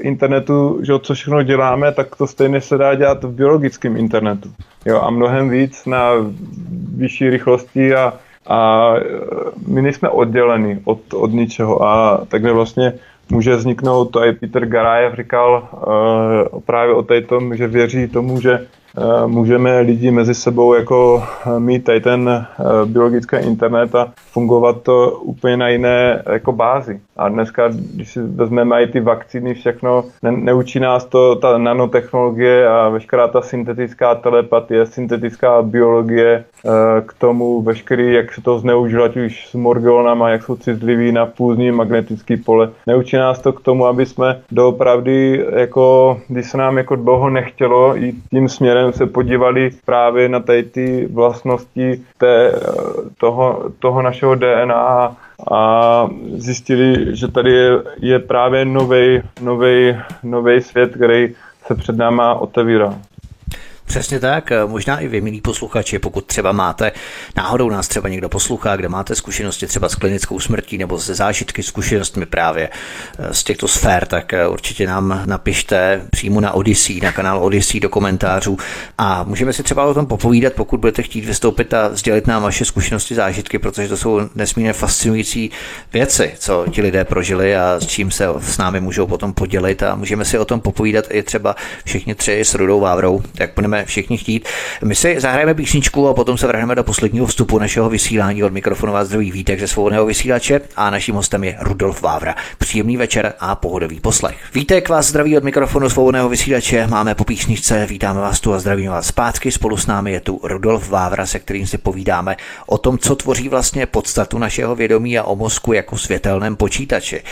internetu, že co všechno děláme, tak to stejně se dá dělat v biologickém internetu. Jo, a mnohem víc na vyšší rychlosti a, a my nejsme odděleni od, od ničeho. A takhle vlastně může vzniknout, to i Peter Garajev říkal uh, právě o tom, že věří tomu, že můžeme lidi mezi sebou jako uh, mít tady ten uh, biologický internet a fungovat to úplně na jiné jako bázi. A dneska, když si vezmeme i ty vakcíny, všechno, ne, neučí nás to ta nanotechnologie a veškerá ta syntetická telepatie, syntetická biologie, k tomu veškerý, jak se to zneužilo, ať už s morgionama, jak jsou cizliví na půzní magnetický pole. Neučí nás to k tomu, aby jsme doopravdy, jako, když se nám jako dlouho nechtělo jít tím směrem, se podívali právě na tady ty vlastnosti té, toho, toho našeho DNA a zjistili, že tady je, je právě nový svět, který se před náma otevírá. Přesně tak, možná i vy, milí posluchači, pokud třeba máte, náhodou nás třeba někdo poslouchá, kde máte zkušenosti třeba s klinickou smrtí nebo se zážitky, zkušenostmi právě eh, z těchto sfér, tak eh, určitě nám napište přímo na Odyssey, na kanál Odyssey do komentářů. A můžeme si třeba o tom popovídat, pokud budete chtít vystoupit a sdělit nám vaše zkušenosti, zážitky, protože to jsou nesmírně fascinující věci, co ti lidé prožili a s čím se s námi můžou potom podělit. A můžeme si o tom popovídat i třeba všichni tři s Rudou Vávrou, jak budeme všichni chtít. My si zahrajeme písničku a potom se vrhneme do posledního vstupu našeho vysílání od mikrofonová zdraví Vítek ze svobodného vysílače a naším hostem je Rudolf Vávra. Příjemný večer a pohodový poslech. Vítek vás zdraví od mikrofonu svobodného vysílače, máme po písničce, vítáme vás tu a zdravíme vás zpátky. Spolu s námi je tu Rudolf Vávra, se kterým si povídáme o tom, co tvoří vlastně podstatu našeho vědomí a o mozku jako světelném počítači.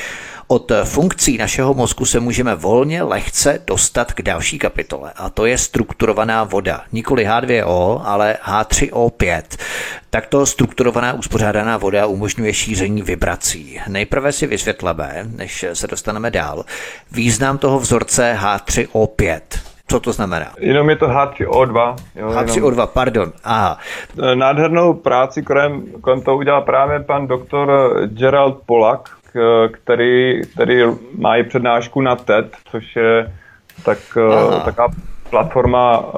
Od funkcí našeho mozku se můžeme volně lehce dostat k další kapitole a to je strukturovaná voda. Nikoli H2O, ale H3O5. Takto strukturovaná uspořádaná voda umožňuje šíření vibrací. Nejprve si vysvětleme, než se dostaneme dál, význam toho vzorce H3O5. Co to znamená? Jenom je to H3O2. Jo, H3O2, pardon. Aha. Nádhernou práci kolem, kolem toho udělal právě pan doktor Gerald Polak, který, který má i přednášku na TED, což je tak, uh, taková platforma uh,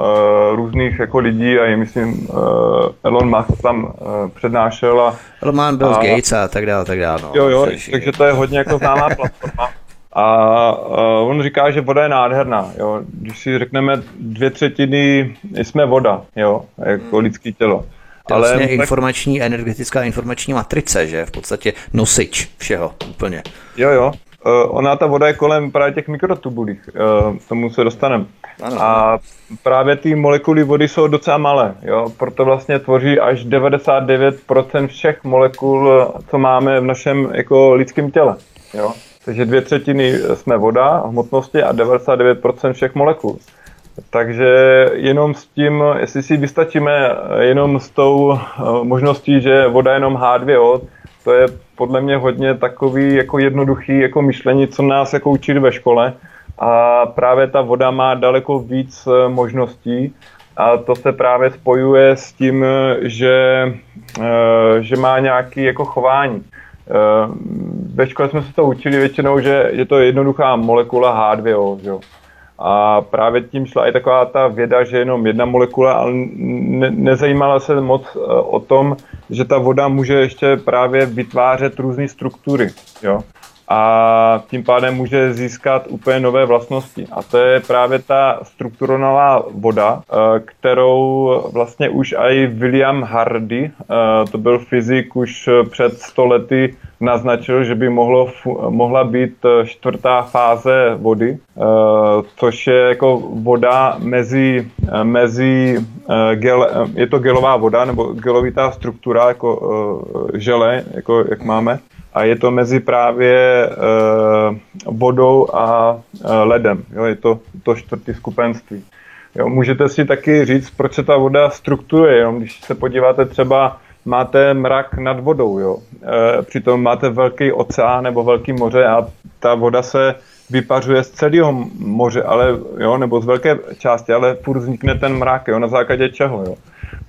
různých jako lidí a je myslím uh, Elon Musk tam uh, přednášel a Elon Bill a, Gates a tak dále, tak dále. No, jo, jo, takže to je hodně jako známá platforma. A uh, on říká, že voda je nádherná. Jo. Když si řekneme dvě třetiny, jsme voda, jo, jako lidské tělo. To je vlastně informační, energetická informační matrice, že? V podstatě nosič všeho úplně. Jo, jo. ona ta voda je kolem právě těch mikrotubulích, uh, tomu se dostaneme. A právě ty molekuly vody jsou docela malé, jo? proto vlastně tvoří až 99% všech molekul, co máme v našem jako lidském těle. Jo? Takže dvě třetiny jsme voda, hmotnosti a 99% všech molekul. Takže jenom s tím, jestli si vystačíme jenom s tou eh, možností, že voda je jenom H2O, to je podle mě hodně takový jako jednoduchý jako myšlení, co nás jako učili ve škole. A právě ta voda má daleko víc eh, možností a to se právě spojuje s tím, že, eh, že má nějaký jako chování. Ve škole jsme se to učili většinou, že je to jednoduchá molekula H2O. Že jo? A právě tím šla i taková ta věda, že jenom jedna molekula, ale ne, nezajímala se moc eh, o tom, že ta voda může ještě právě vytvářet různé struktury. Jo? A tím pádem může získat úplně nové vlastnosti. A to je právě ta strukturovaná voda, eh, kterou vlastně už i William Hardy, eh, to byl fyzik už před 100 lety, naznačil, že by mohlo, mohla být eh, čtvrtá fáze vody, což je jako voda mezi, mezi gel, je to gelová voda nebo gelovitá struktura jako žele, jako jak máme, a je to mezi právě vodou a ledem. Jo, je to to čtvrtý skupenství. Jo, můžete si taky říct, proč se ta voda strukturuje. Jo? Když se podíváte třeba máte mrak nad vodou, jo. E, přitom máte velký oceán nebo velký moře a ta voda se vypařuje z celého moře, ale jo, nebo z velké části, ale furt vznikne ten mrak, jo, na základě čeho, jo.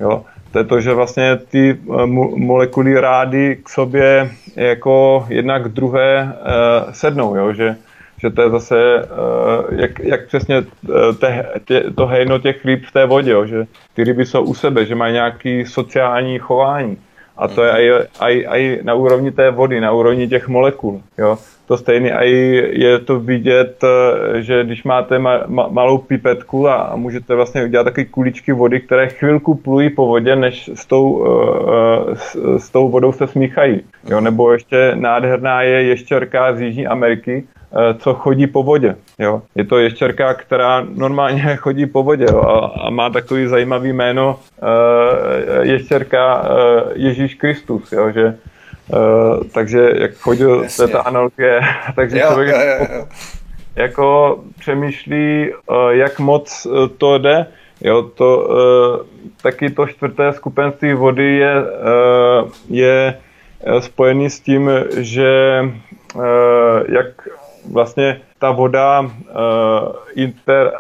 jo. To je to, že vlastně ty e, molekuly rády k sobě jako jednak k druhé e, sednou, jo, že že to je zase, uh, jak, jak přesně te, tě, to hejno těch ryb v té vodě, jo, že ty ryby jsou u sebe, že mají nějaký sociální chování. A to je i, na úrovni té vody, na úrovni těch molekul. Jo. To stejné i je to vidět, eh, že když máte ma, ma, malou pipetku a, můžete vlastně udělat takové kuličky vody, které chvilku plují po vodě, než s tou, uh, s, s tou vodou se smíchají. Jo. Nebo ještě nádherná je ještěrka z Jižní Ameriky, Eh, co chodí po vodě. Jo. Je to ještěrka, která normálně chodí po vodě jo, a, a má takový zajímavý jméno uh, ještěrka uh, Ježíš Kristus, jo, že takže jak chodil, je ta analogie, takže jo, člověk jo, jo, jo. jako přemýšlí, jak moc to jde, Jo, to, taky to čtvrté skupenství vody je, je spojený s tím, že jak vlastně ta voda uh, inter,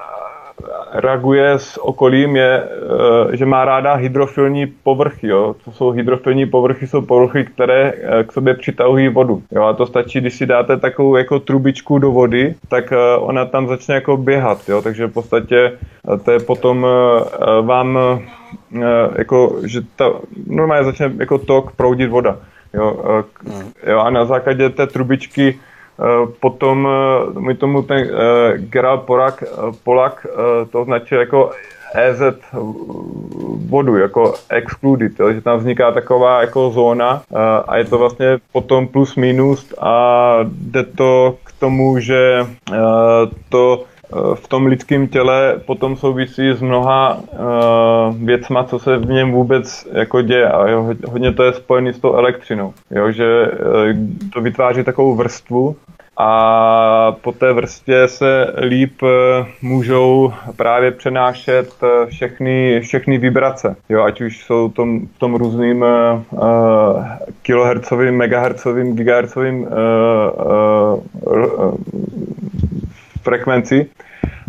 reaguje s okolím je, eh, že má ráda hydrofilní povrchy. Jo. To jsou hydrofilní povrchy, jsou povrchy, které eh, k sobě přitahují vodu. Jo. A to stačí, když si dáte takovou jako trubičku do vody, tak ona tam začne jako běhat. Jo. Takže v podstatě to je potom vám jako, že ta, normálně začne jako tok proudit voda. Jo. Hmm. Jo. A na základě té trubičky potom eh, mi tomu ten uh, Gerald Polak, Polak to označuje jako EZ vodu, jako excluded, jo, že tam vzniká taková jako zóna a je to vlastně potom plus minus a jde to k tomu, že to v tom lidském těle potom souvisí s mnoha uh, věcma, co se v něm vůbec jako děje. A jo, hodně to je spojené s tou elektřinou, jo, že uh, to vytváří takovou vrstvu a po té vrstě se líp eh, můžou právě přenášet eh, všechny, všechny vibrace, jo, ať už jsou tom, v tom různým uh, kilohercovým, megahercovým, gigahercovým uh, uh, frekvenci,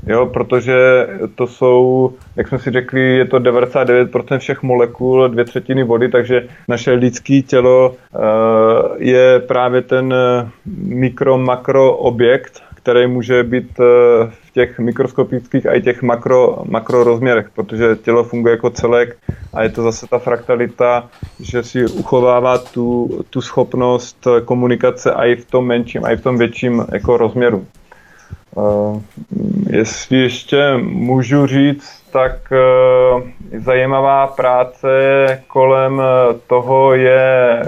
jo, protože to jsou, jak jsme si řekli, je to 99% všech molekul, dvě třetiny vody, takže naše lidské tělo uh, je právě ten eh, mikro-makro objekt, který může být uh, v těch mikroskopických a i těch makro, makro rozměrech, protože tělo funguje jako celek a je to zase ta fraktalita, že si uchovává tu, tu schopnost komunikace i v tom menším, i v tom větším jako rozměru. Uh, jestli ještě můžu říct, tak uh, zajímavá práce kolem toho je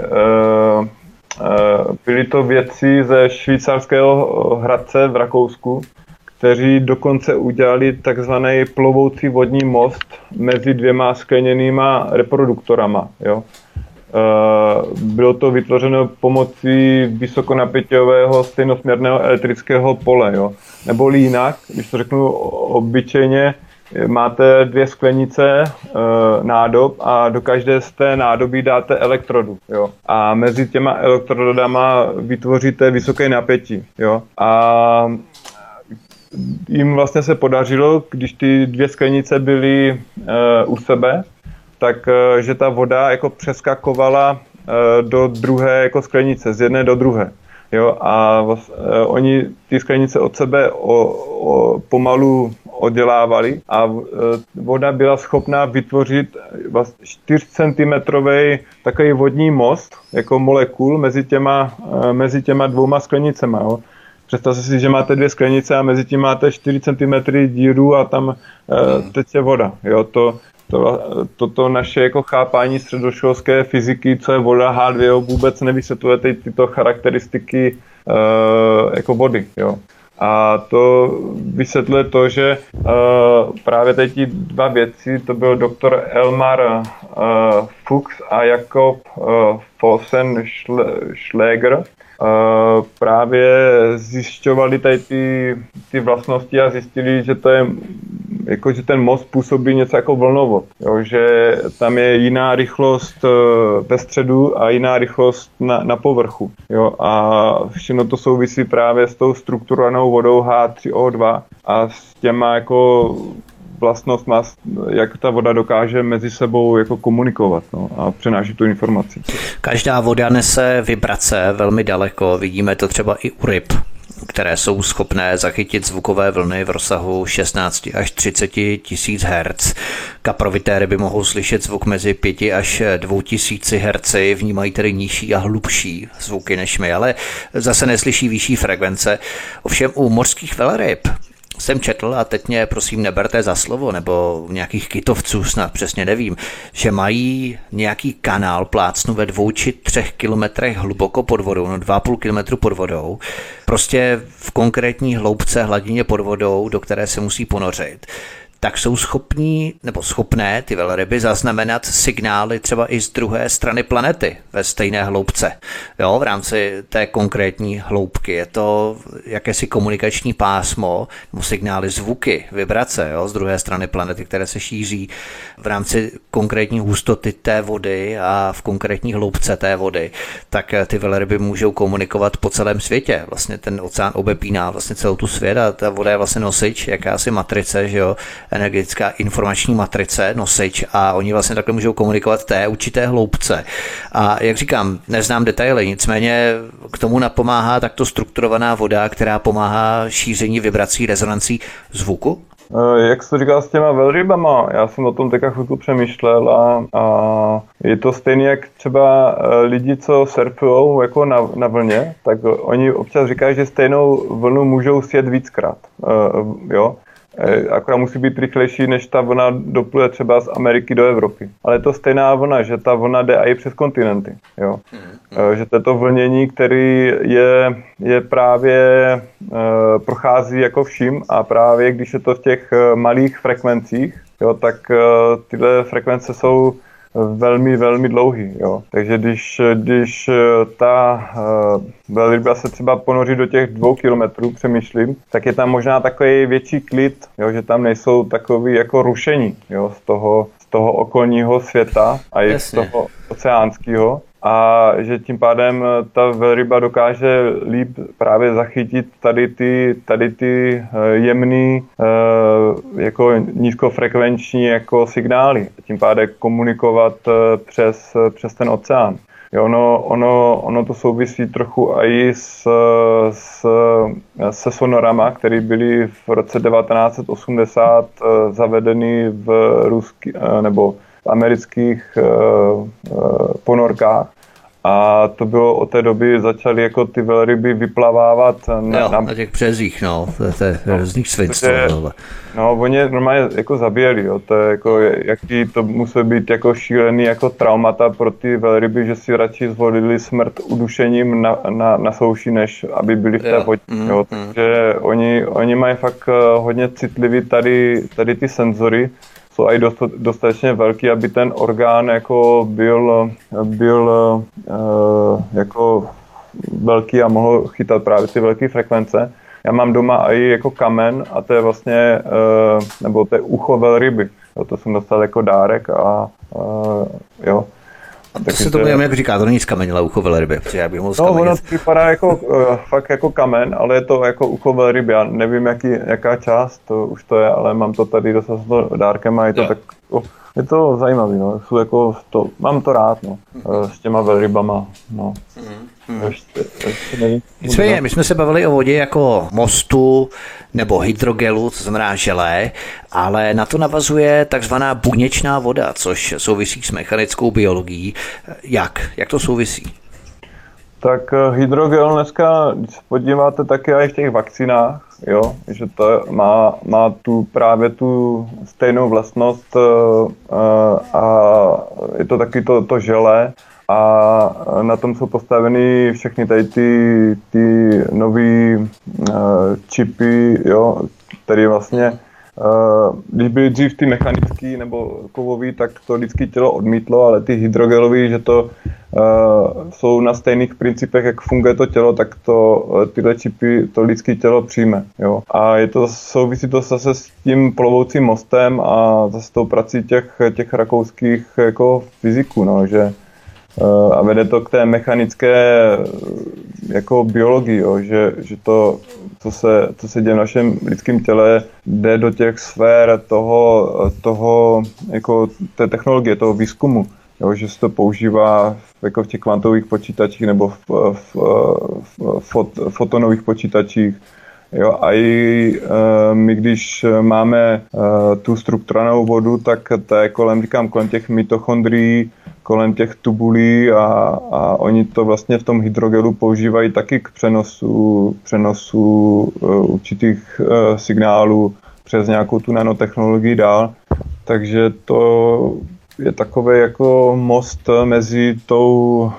byli to věci ze švýcarského Hradce v Rakousku, kteří dokonce udělali takzvaný plovoucí vodní most mezi dvěma skleněnýma reproduktorama. Jo. Bylo to vytvořeno pomocí vysokonapěťového stejnosměrného elektrického pole. Jo. Nebo jinak, když to řeknu obyčejně, máte dvě sklenice e, nádob a do každé z té nádoby dáte elektrodu. Jo? A mezi těma elektrodama vytvoříte vysoké napětí. Jo? A jim vlastně se podařilo, když ty dvě sklenice byly e, u sebe, tak e, že ta voda jako přeskakovala e, do druhé jako sklenice, z jedné do druhé. Jo, a vlastně, e, oni ty sklenice od sebe o, o, pomalu oddělávali a voda byla schopná vytvořit vlastně 4 cm takový vodní most, jako molekul mezi těma, mezi těma dvouma sklenicema. Jo. Představte si, že máte dvě sklenice a mezi tím máte 4 cm díru a tam e, teče voda. Jo, to, to, toto naše jako chápání středoškolské fyziky, co je voda H2O, vůbec nevysvětluje ty, tyto charakteristiky e, jako vody. Jo. A to vysvětluje to, že uh, právě teď ti dva věci, to byl doktor Elmar uh, Fuchs a Jakob uh, Fossen Schläger, uh, právě zjišťovali tady ty, ty vlastnosti a zjistili, že to je jako, že ten most působí něco jako vlnovod, jo, že tam je jiná rychlost eh, ve středu a jiná rychlost na, na povrchu. Jo, a všechno to souvisí právě s tou strukturovanou vodou H3O2 a s těma jako vlastnost má, jak ta voda dokáže mezi sebou jako komunikovat no, a přenášet tu informaci. Každá voda nese vibrace velmi daleko, vidíme to třeba i u ryb které jsou schopné zachytit zvukové vlny v rozsahu 16 až 30 tisíc Hz. Kaprovité ryby mohou slyšet zvuk mezi 5 až 2000 Hz, vnímají tedy nižší a hlubší zvuky než my, ale zase neslyší vyšší frekvence. Ovšem u mořských velryb jsem četl, a teď mě prosím neberte za slovo, nebo nějakých kytovců snad přesně nevím, že mají nějaký kanál plácnu ve dvou či třech kilometrech hluboko pod vodou, no dva půl kilometru pod vodou, prostě v konkrétní hloubce hladině pod vodou, do které se musí ponořit tak jsou schopní nebo schopné ty velryby zaznamenat signály třeba i z druhé strany planety ve stejné hloubce. Jo, v rámci té konkrétní hloubky. Je to jakési komunikační pásmo nebo signály zvuky, vibrace jo, z druhé strany planety, které se šíří v rámci konkrétní hustoty té vody a v konkrétní hloubce té vody, tak ty velryby můžou komunikovat po celém světě. Vlastně ten oceán obepíná vlastně celou tu svět a ta voda je vlastně nosič, jakási matrice, že jo, energetická informační matrice, nosič a oni vlastně takhle můžou komunikovat té určité hloubce. A jak říkám, neznám detaily, nicméně k tomu napomáhá takto strukturovaná voda, která pomáhá šíření vibrací, rezonancí zvuku? Eh, jak jsi to říkal s těma velrybama, já jsem o tom teďka chvilku přemýšlel a, a je to stejné jak třeba eh, lidi, co surfují jako na, na vlně, tak oni občas říkají, že stejnou vlnu můžou sjet víckrát. Uh, jo? Eh, akorát musí být rychlejší, než ta vlna dopluje třeba z Ameriky do Evropy. Ale je to stejná vlna, že ta vlna jde i přes kontinenty. Jo? Hmm. Že to je to vlnění, který je, je právě e, prochází jako vším a právě když je to v těch malých frekvencích, jo, tak e, tyhle frekvence jsou velmi, velmi dlouhý. Jo. Takže když, když ta uh, velryba se třeba ponoří do těch dvou kilometrů, přemýšlím, tak je tam možná takový větší klid, jo, že tam nejsou takový jako rušení jo, z, toho, z toho okolního světa a i z toho oceánského a že tím pádem ta velryba dokáže líp právě zachytit tady ty, tady ty eh, jemný, eh, jako nízkofrekvenční jako signály tím pádem komunikovat eh, přes, přes ten oceán. Jo, ono, ono, ono to souvisí trochu i s, s, se sonorama, které byly v roce 1980 zavedeny v ruský, nebo amerických uh, uh, ponorkách a to bylo od té doby, začaly jako ty velryby vyplavávat na, jo, na, na těch březích, no, to, to je no, hrozný svinstvo. No, oni je normálně jako zabíjeli, jo, to je jako, jaký to musí být jako šílený jako traumata pro ty velryby, že si radši zvolili smrt udušením na, na, na souši, než aby byli v té jo. vodě, mm, jo, mm. takže oni, oni mají fakt eh, hodně citlivý tady, tady ty senzory, jsou i dost, dostatečně velký, aby ten orgán jako byl, byl uh, jako velký a mohl chytat právě ty velké frekvence. Já mám doma i jako kamen a to je vlastně, uh, nebo to je ucho velryby. To jsem dostal jako dárek a uh, jo. A to se to budeme, jak říká, to není z kamenila ucho velryby, protože já bych mohl No, ono vypadá jako, uh, fakt jako kamen, ale je to jako ucho velryby. Já nevím, jaký, jaká část to už to je, ale mám to tady dost dárkem a je to jo. tak, oh, je to zajímavý, no. Jsou jako to, mám to rád, no, mm. s těma velrybama, no. Mm. Hmm. Nicméně, my jsme se bavili o vodě jako mostu nebo hydrogelu, to znamená želé, ale na to navazuje takzvaná buněčná voda, což souvisí s mechanickou biologií. Jak? Jak to souvisí? Tak eh, hydrogel dneska, když se podíváte také i v těch vakcinách, jo, že to má, má tu právě tu stejnou vlastnost uh, a je to taky to, to žele, a na tom jsou postaveny všechny tady ty, ty nové uh, čipy, jo, které vlastně, uh, když byly dřív ty mechanický nebo kovový, tak to lidské tělo odmítlo, ale ty hydrogelové, že to uh, jsou na stejných principech, jak funguje to tělo, tak to, tyhle čipy to lidské tělo přijme. Jo. A je to, souvisí to zase s tím plovoucím mostem a zase tou prací těch, těch rakouských jako fyziků, no, že Eh, a vede to k té mechanické eh, jako biologii, jo, že, že to, co se, co se děje v našem lidském těle, jde do těch sfér toho, toho jako té technologie, toho výzkumu, jo, že se to používá jako v těch kvantových počítačích nebo v, v, v fot, fotonových počítačích, Jo, a i e, my, když máme e, tu strukturovanou vodu, tak to je kolem, říkám, kolem těch mitochondrií, kolem těch tubulí a, a oni to vlastně v tom hydrogelu používají taky k přenosu, přenosu určitých uh, signálů přes nějakou tu nanotechnologii dál. Takže to je takový jako most mezi tou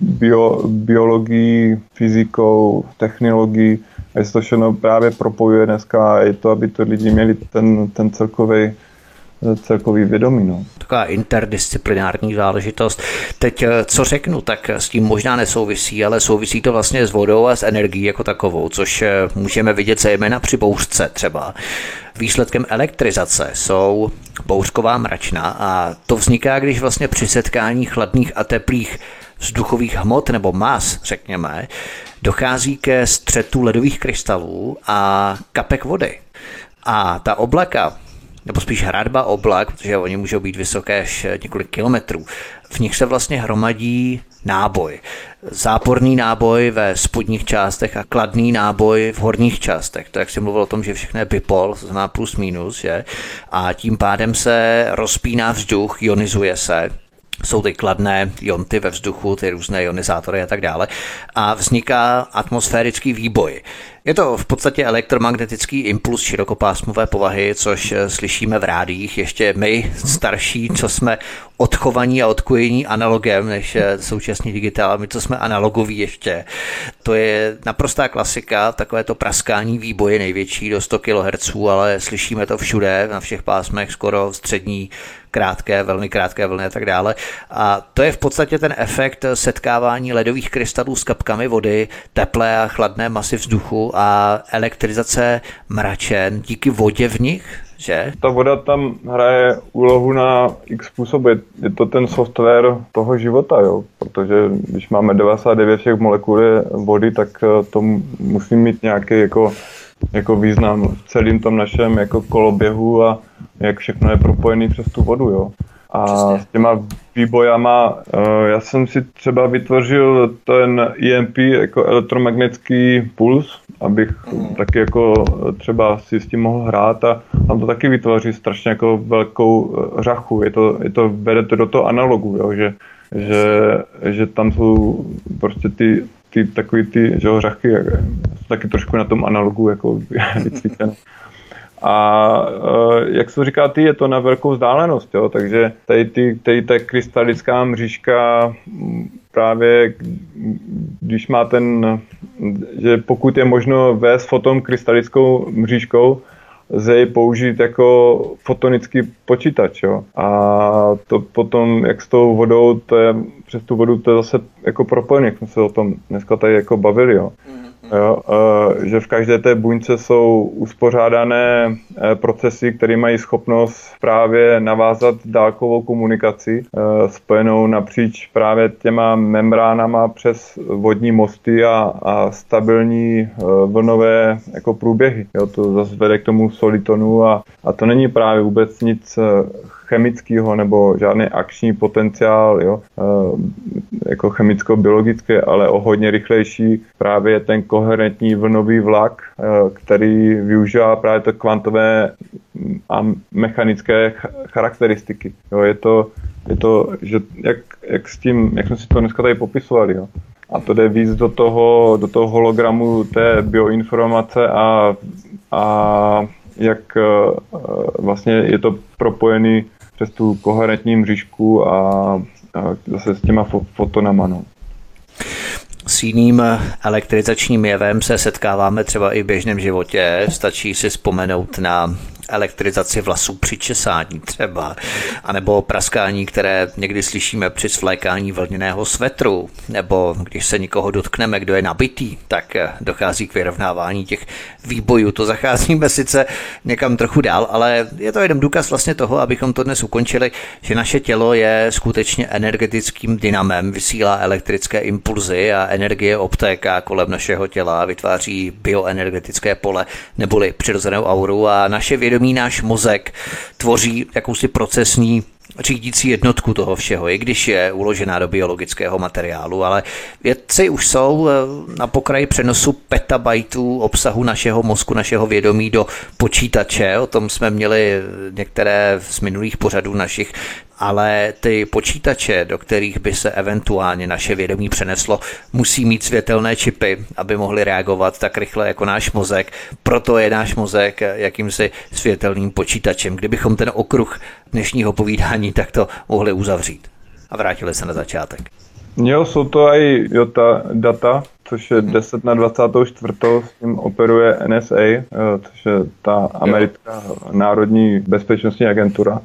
bio, biologií, fyzikou, technologií a je to všechno právě propojuje dneska a je to, aby to lidi měli ten, ten celkový celkový vědomí. No. Taková interdisciplinární záležitost. Teď, eh, co řeknu, tak s tím možná nesouvisí, ale souvisí to vlastně s vodou a s energií jako takovou, což eh, můžeme vidět zejména při bouřce třeba. Výsledkem elektrizace jsou bouřková mračna a to vzniká, když vlastně při setkání chladných a teplých vzduchových hmot nebo mas, řekněme, dochází ke střetu ledových krystalů a kapek vody. A ta oblaka nebo spíš hradba oblak, protože oni můžou být vysoké až několik kilometrů. V nich se vlastně hromadí náboj. Záporný náboj ve spodních částech a kladný náboj v horních částech. To jak jsem mluvil o tom, že všechno je bipol, to znamená plus minus, že? A tím pádem se rozpíná vzduch, ionizuje se, jsou ty kladné jonty ve vzduchu, ty různé ionizátory a tak dále. A vzniká atmosférický výboj. Je to v podstatě elektromagnetický impuls širokopásmové povahy, což eh, slyšíme v rádích. Ještě my, starší, co jsme odchovaní a odkojení analogem než eh, současný digitál, my, co jsme analogoví ještě. To je naprostá klasika, takové to praskání výboje největší do 100 kHz, ale slyšíme to všude, na všech pásmech, skoro střední krátké, velmi krátké vlny a tak dále. A to je v podstatě ten efekt setkávání ledových krystalů s kapkami vody, teplé a chladné masy vzduchu a elektrizace mračen díky vodě v nich, že? Ta voda tam hraje úlohu na x způsoby. Je to ten software toho života, jo? protože když máme 99 všech molekul vody, tak eh, to musí mít nějaký jako, jako význam v celém tom našem jako koloběhu a jak všechno je propojené přes tu vodu. Jo? A Přesně. s těma výbojama, uh, já jsem si třeba vytvořil ten EMP jako elektromagnetický puls, abych mm. taky jako třeba si s tím mohl hrát a tam to taky vytvoří strašně jako velkou uh, řachu. Je to, je to, vede to do toho analogu, jo, že že, že tam jsou prostě ty, ty takový ty že řachy, taky trošku na tom analogu jako vycvičené. A e, jak se říká ty, je to na velkou vzdálenost, jo? takže tady, ty, tady ta krystalická mřížka právě, když má ten, že pokud je možno vést foton krystalickou mřížkou, lze ji použít jako fotonický počítač. Jo? A to potom, jak s tou vodou, to je, přes tu vodu to je zase jako propojené, jak jsme se o tom dneska tady jako bavili. Jo? Mm. Jo, že v každé té buňce jsou uspořádané e, procesy, které mají schopnost právě navázat dálkovou komunikaci e, spojenou napříč právě těma membránama přes vodní mosty a, a stabilní e, vlnové jako průběhy. Jo, to zase vede k tomu solitonu a, a to není právě vůbec nic chemického nebo žádný akční potenciál, jo, e, jako chemicko-biologický, ale o hodně rychlejší právě ten koherentní vlnový vlak, e, který využívá právě to kvantové a mechanické charakteristiky. Jo, je to, je to že jak, jak, s tím, jak jsme si to dneska tady popisovali, jo. A to jde víc do toho, do toho hologramu té bioinformace a, a jak uh, vlastně je to propojený přes tu koherentní mřížku a, a zase s těma fotonama. No. S jiným elektrizačním jevem se setkáváme třeba i v běžném životě. Stačí si vzpomenout na elektrizaci vlasů při česání třeba, anebo praskání, které někdy slyšíme při svlékání vlněného svetru, nebo když se někoho dotkneme, kdo je nabitý, tak dochází k vyrovnávání těch výbojů. To zacházíme sice někam trochu dál, ale je to jeden důkaz vlastně toho, abychom to dnes ukončili, že naše tělo je skutečně energetickým dynamem, vysílá elektrické impulzy a energie obtéká kolem našeho těla, vytváří bioenergetické pole neboli přirozenou auru a naše vědomí vědomí, náš mozek tvoří jakousi procesní řídící jednotku toho všeho, i když je uložená do biologického materiálu, ale vědci už jsou eh, na pokraji přenosu petabajtů obsahu našeho mozku, našeho vědomí do počítače. O tom jsme měli některé z minulých pořadů našich ale ty počítače, do kterých by se eventuálně naše vědomí přeneslo, musí mít světelné čipy, aby mohly reagovat tak rychle jako náš mozek. Proto je náš mozek jakýmsi světelným počítačem. Kdybychom ten okruh dnešního povídání takto mohli uzavřít. A vrátili se na začátek. Jo, jsou to i ta data, což je 10 na 24. s tím operuje NSA, eh, což je ta americká národní bezpečnostní agentura.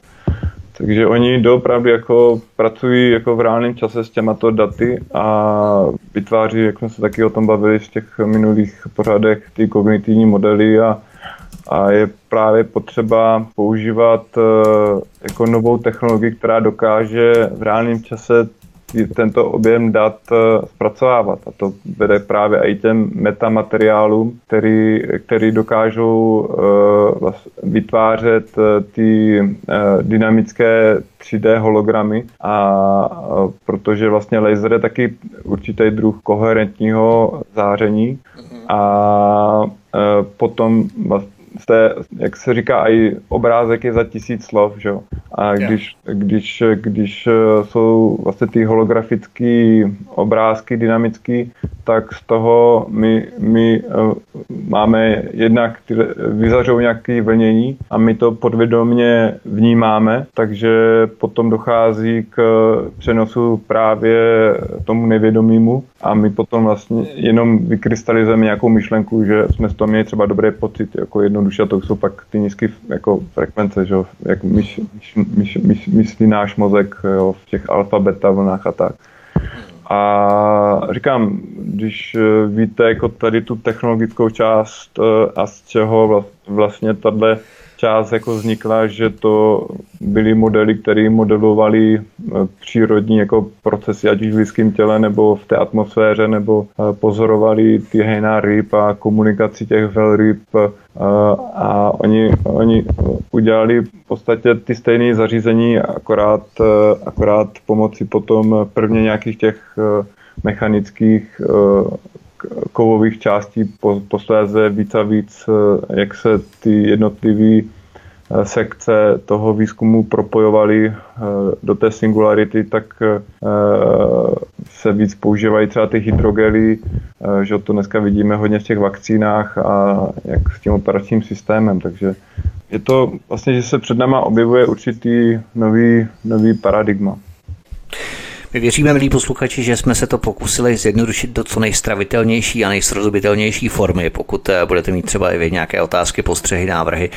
Takže oni doopravdy jako pracují jako v reálném čase s těmato daty a vytváří, jak jsme se taky o tom bavili v těch minulých pořadech, ty kognitivní modely a, a je právě potřeba používat uh, jako novou technologii, která dokáže v reálném čase tento objem dat eh, zpracovávat. A to vede právě i těm metamateriálům, který, který dokážou uh, vytvářet uh, ty dynamické 3D hologramy a protože vlastně laser je taky určitý druh koherentního záření mhm. a potom vlastně jste, jak se říká, i obrázek je za tisíc slov, že? A když, když, když eh, jsou vlastně ty holografické obrázky dynamické, tak z toho my, my eh, máme jednak, ty, vyzařou nějaké vlnění a my to podvědomě vnímáme, takže potom dochází k přenosu právě tomu nevědomému a my potom vlastně jenom vykrystalizujeme nějakou myšlenku, že jsme z toho měli třeba dobrý pocit, jako jednoduše, a to jsou pak ty nízké jako frekvence, že? jak myš, myš, myš, myš, myslí náš mozek jo? v těch alfa, beta vlnách a tak. A říkám, když víte jako tady tu technologickou část eh, a z čeho vlastně tahle část jako vznikla, že to byly modely, které modelovaly eh, přírodní jako procesy, ať už v lidském těle nebo v té atmosféře, nebo eh, pozorovali ty hejná ryb a komunikaci těch velryb eh, a oni, oni udělali v podstatě ty stejné zařízení, akorát, akorát pomocí potom prvně nějakých těch mechanických kovových částí posléze víc a víc, jak se ty jednotlivé sekce toho výzkumu propojovali do té singularity, tak se víc používají třeba ty hydrogely, že to dneska vidíme hodně v těch vakcínách a jak s tím operačním systémem, takže je to vlastně, že se před náma objevuje určitý nový, nový paradigma. My věříme, milí posluchači, že jsme se to pokusili zjednodušit do co nejstravitelnější a nejsrozumitelnější formy. Pokud eh, budete mít třeba i vy nějaké otázky, postřehy, návrhy,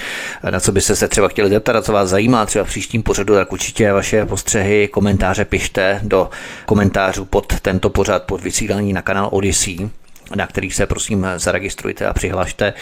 eh, na co byste se třeba chtěli zeptat, a co vás zajímá třeba v příštím pořadu, tak určitě vaše postřehy, komentáře pište do komentářů pod tento pořad, pod vysílání na kanál Odyssey na který se prosím zaregistrujte a přihlašte.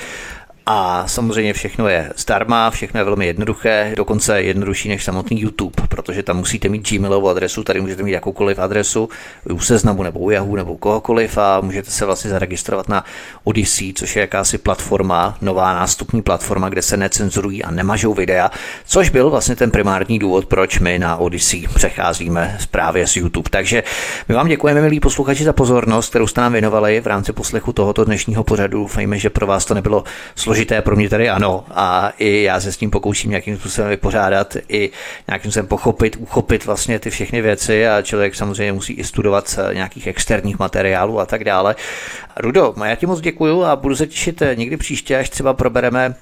A samozřejmě všechno je zdarma, všechno je velmi jednoduché, dokonce jednodušší než samotný YouTube, protože tam musíte mít Gmailovou adresu, tady můžete mít jakoukoliv adresu u Seznamu nebo u Yahoo nebo kohokoliv a můžete se vlastně zaregistrovat na Odyssey, což je jakási platforma, nová nástupní platforma, kde se necenzurují a nemažou videa, což byl vlastně ten primární důvod, proč my na Odyssey přecházíme právě z YouTube. Takže my vám děkujeme, milí posluchači, za pozornost, kterou jste nám věnovali v rámci poslechu tohoto dnešního pořadu. Doufejme, že pro vás to nebylo složité složité, pro mě tady ano. A i já se s tím pokouším nějakým způsobem vypořádat, i nějakým způsobem pochopit, uchopit vlastně ty všechny věci a člověk samozřejmě musí i studovat nějakých externích materiálů a tak dále. Rudo, já ti moc děkuju a budu se těšit někdy příště, až třeba probereme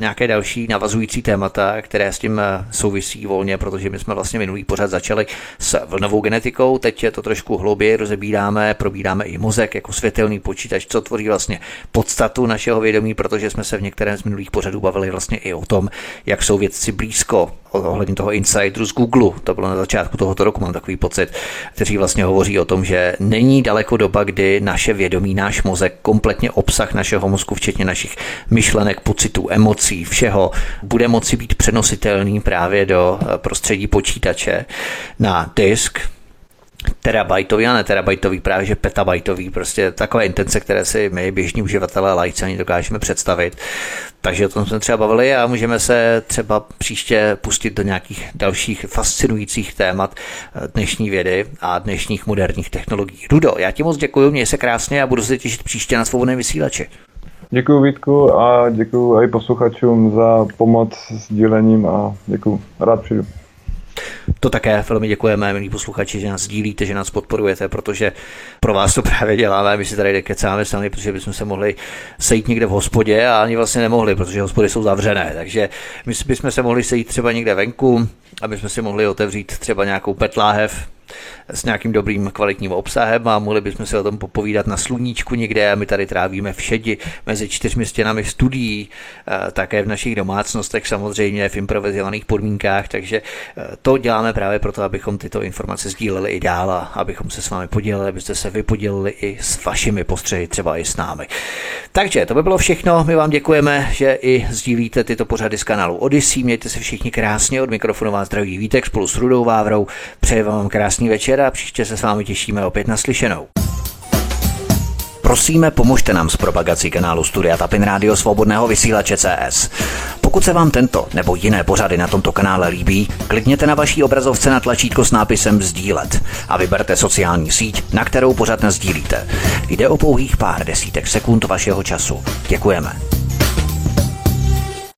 nějaké další navazující témata, které s tím eh, souvisí volně, protože my jsme vlastně minulý pořad začali s vlnovou genetikou, teď je to trošku hlouběji rozebíráme, probíráme i mozek jako světelný počítač, co tvoří vlastně podstatu našeho vědomí, protože jsme se v některém z minulých pořadů bavili vlastně i o tom, jak jsou vědci blízko ohledně toho insideru z Google, to bylo na začátku tohoto roku, mám takový pocit, kteří vlastně hovoří o tom, že není daleko doba, kdy naše vědomí, náš mozek, kompletně obsah našeho mozku, včetně našich myšlenek, pocitů, emocí, všeho, bude moci být přenositelný právě do prostředí počítače na disk, terabajtový a ne terabajtový, právě že petabajtový, prostě takové intence, které si my běžní uživatelé lajci ani dokážeme představit. Takže o tom jsme třeba bavili a můžeme se třeba příště pustit do nějakých dalších fascinujících témat dnešní vědy a dnešních moderních technologií. Rudo, já ti moc děkuji, měj se krásně a budu se těšit příště na svobodné vysílači. Děkuji Vítku a děkuji i posluchačům za pomoc s dílením a děkuji. Rád přijdu. To také velmi děkujeme, milí posluchači, že nás sdílíte, že nás podporujete, protože pro vás to právě děláme. My si tady kecáme sami, protože bychom se mohli sejít někde v hospodě a ani vlastně nemohli, protože hospody jsou zavřené. Takže my bychom se mohli sejít třeba někde venku, aby jsme si mohli otevřít třeba nějakou petláhev, s nějakým dobrým kvalitním obsahem a mohli bychom si o tom popovídat na sluníčku někde a my tady trávíme všedi mezi čtyřmi stěnami studií, eh, také v našich domácnostech samozřejmě v improvizovaných podmínkách, takže eh, to děláme právě proto, abychom tyto informace sdíleli i dál a abychom se s vámi podělili, abyste se vy podělili i s vašimi postřehy, třeba i s námi. Takže to by bylo všechno, my vám děkujeme, že i sdílíte tyto pořady z kanálu Odyssey, mějte se všichni krásně, od mikrofonu vás zdraví Vítek spolu s Rudou Vávrou, přeji vám krásný večer a příště se s vámi těšíme opět naslyšenou. Prosíme, pomožte nám s propagací kanálu Studia Tapin Rádio Svobodného vysílače CS. Pokud se vám tento nebo jiné pořady na tomto kanále líbí, klikněte na vaší obrazovce na tlačítko s nápisem Sdílet a vyberte sociální síť, na kterou pořád sdílíte. Jde o pouhých pár desítek sekund vašeho času. Děkujeme.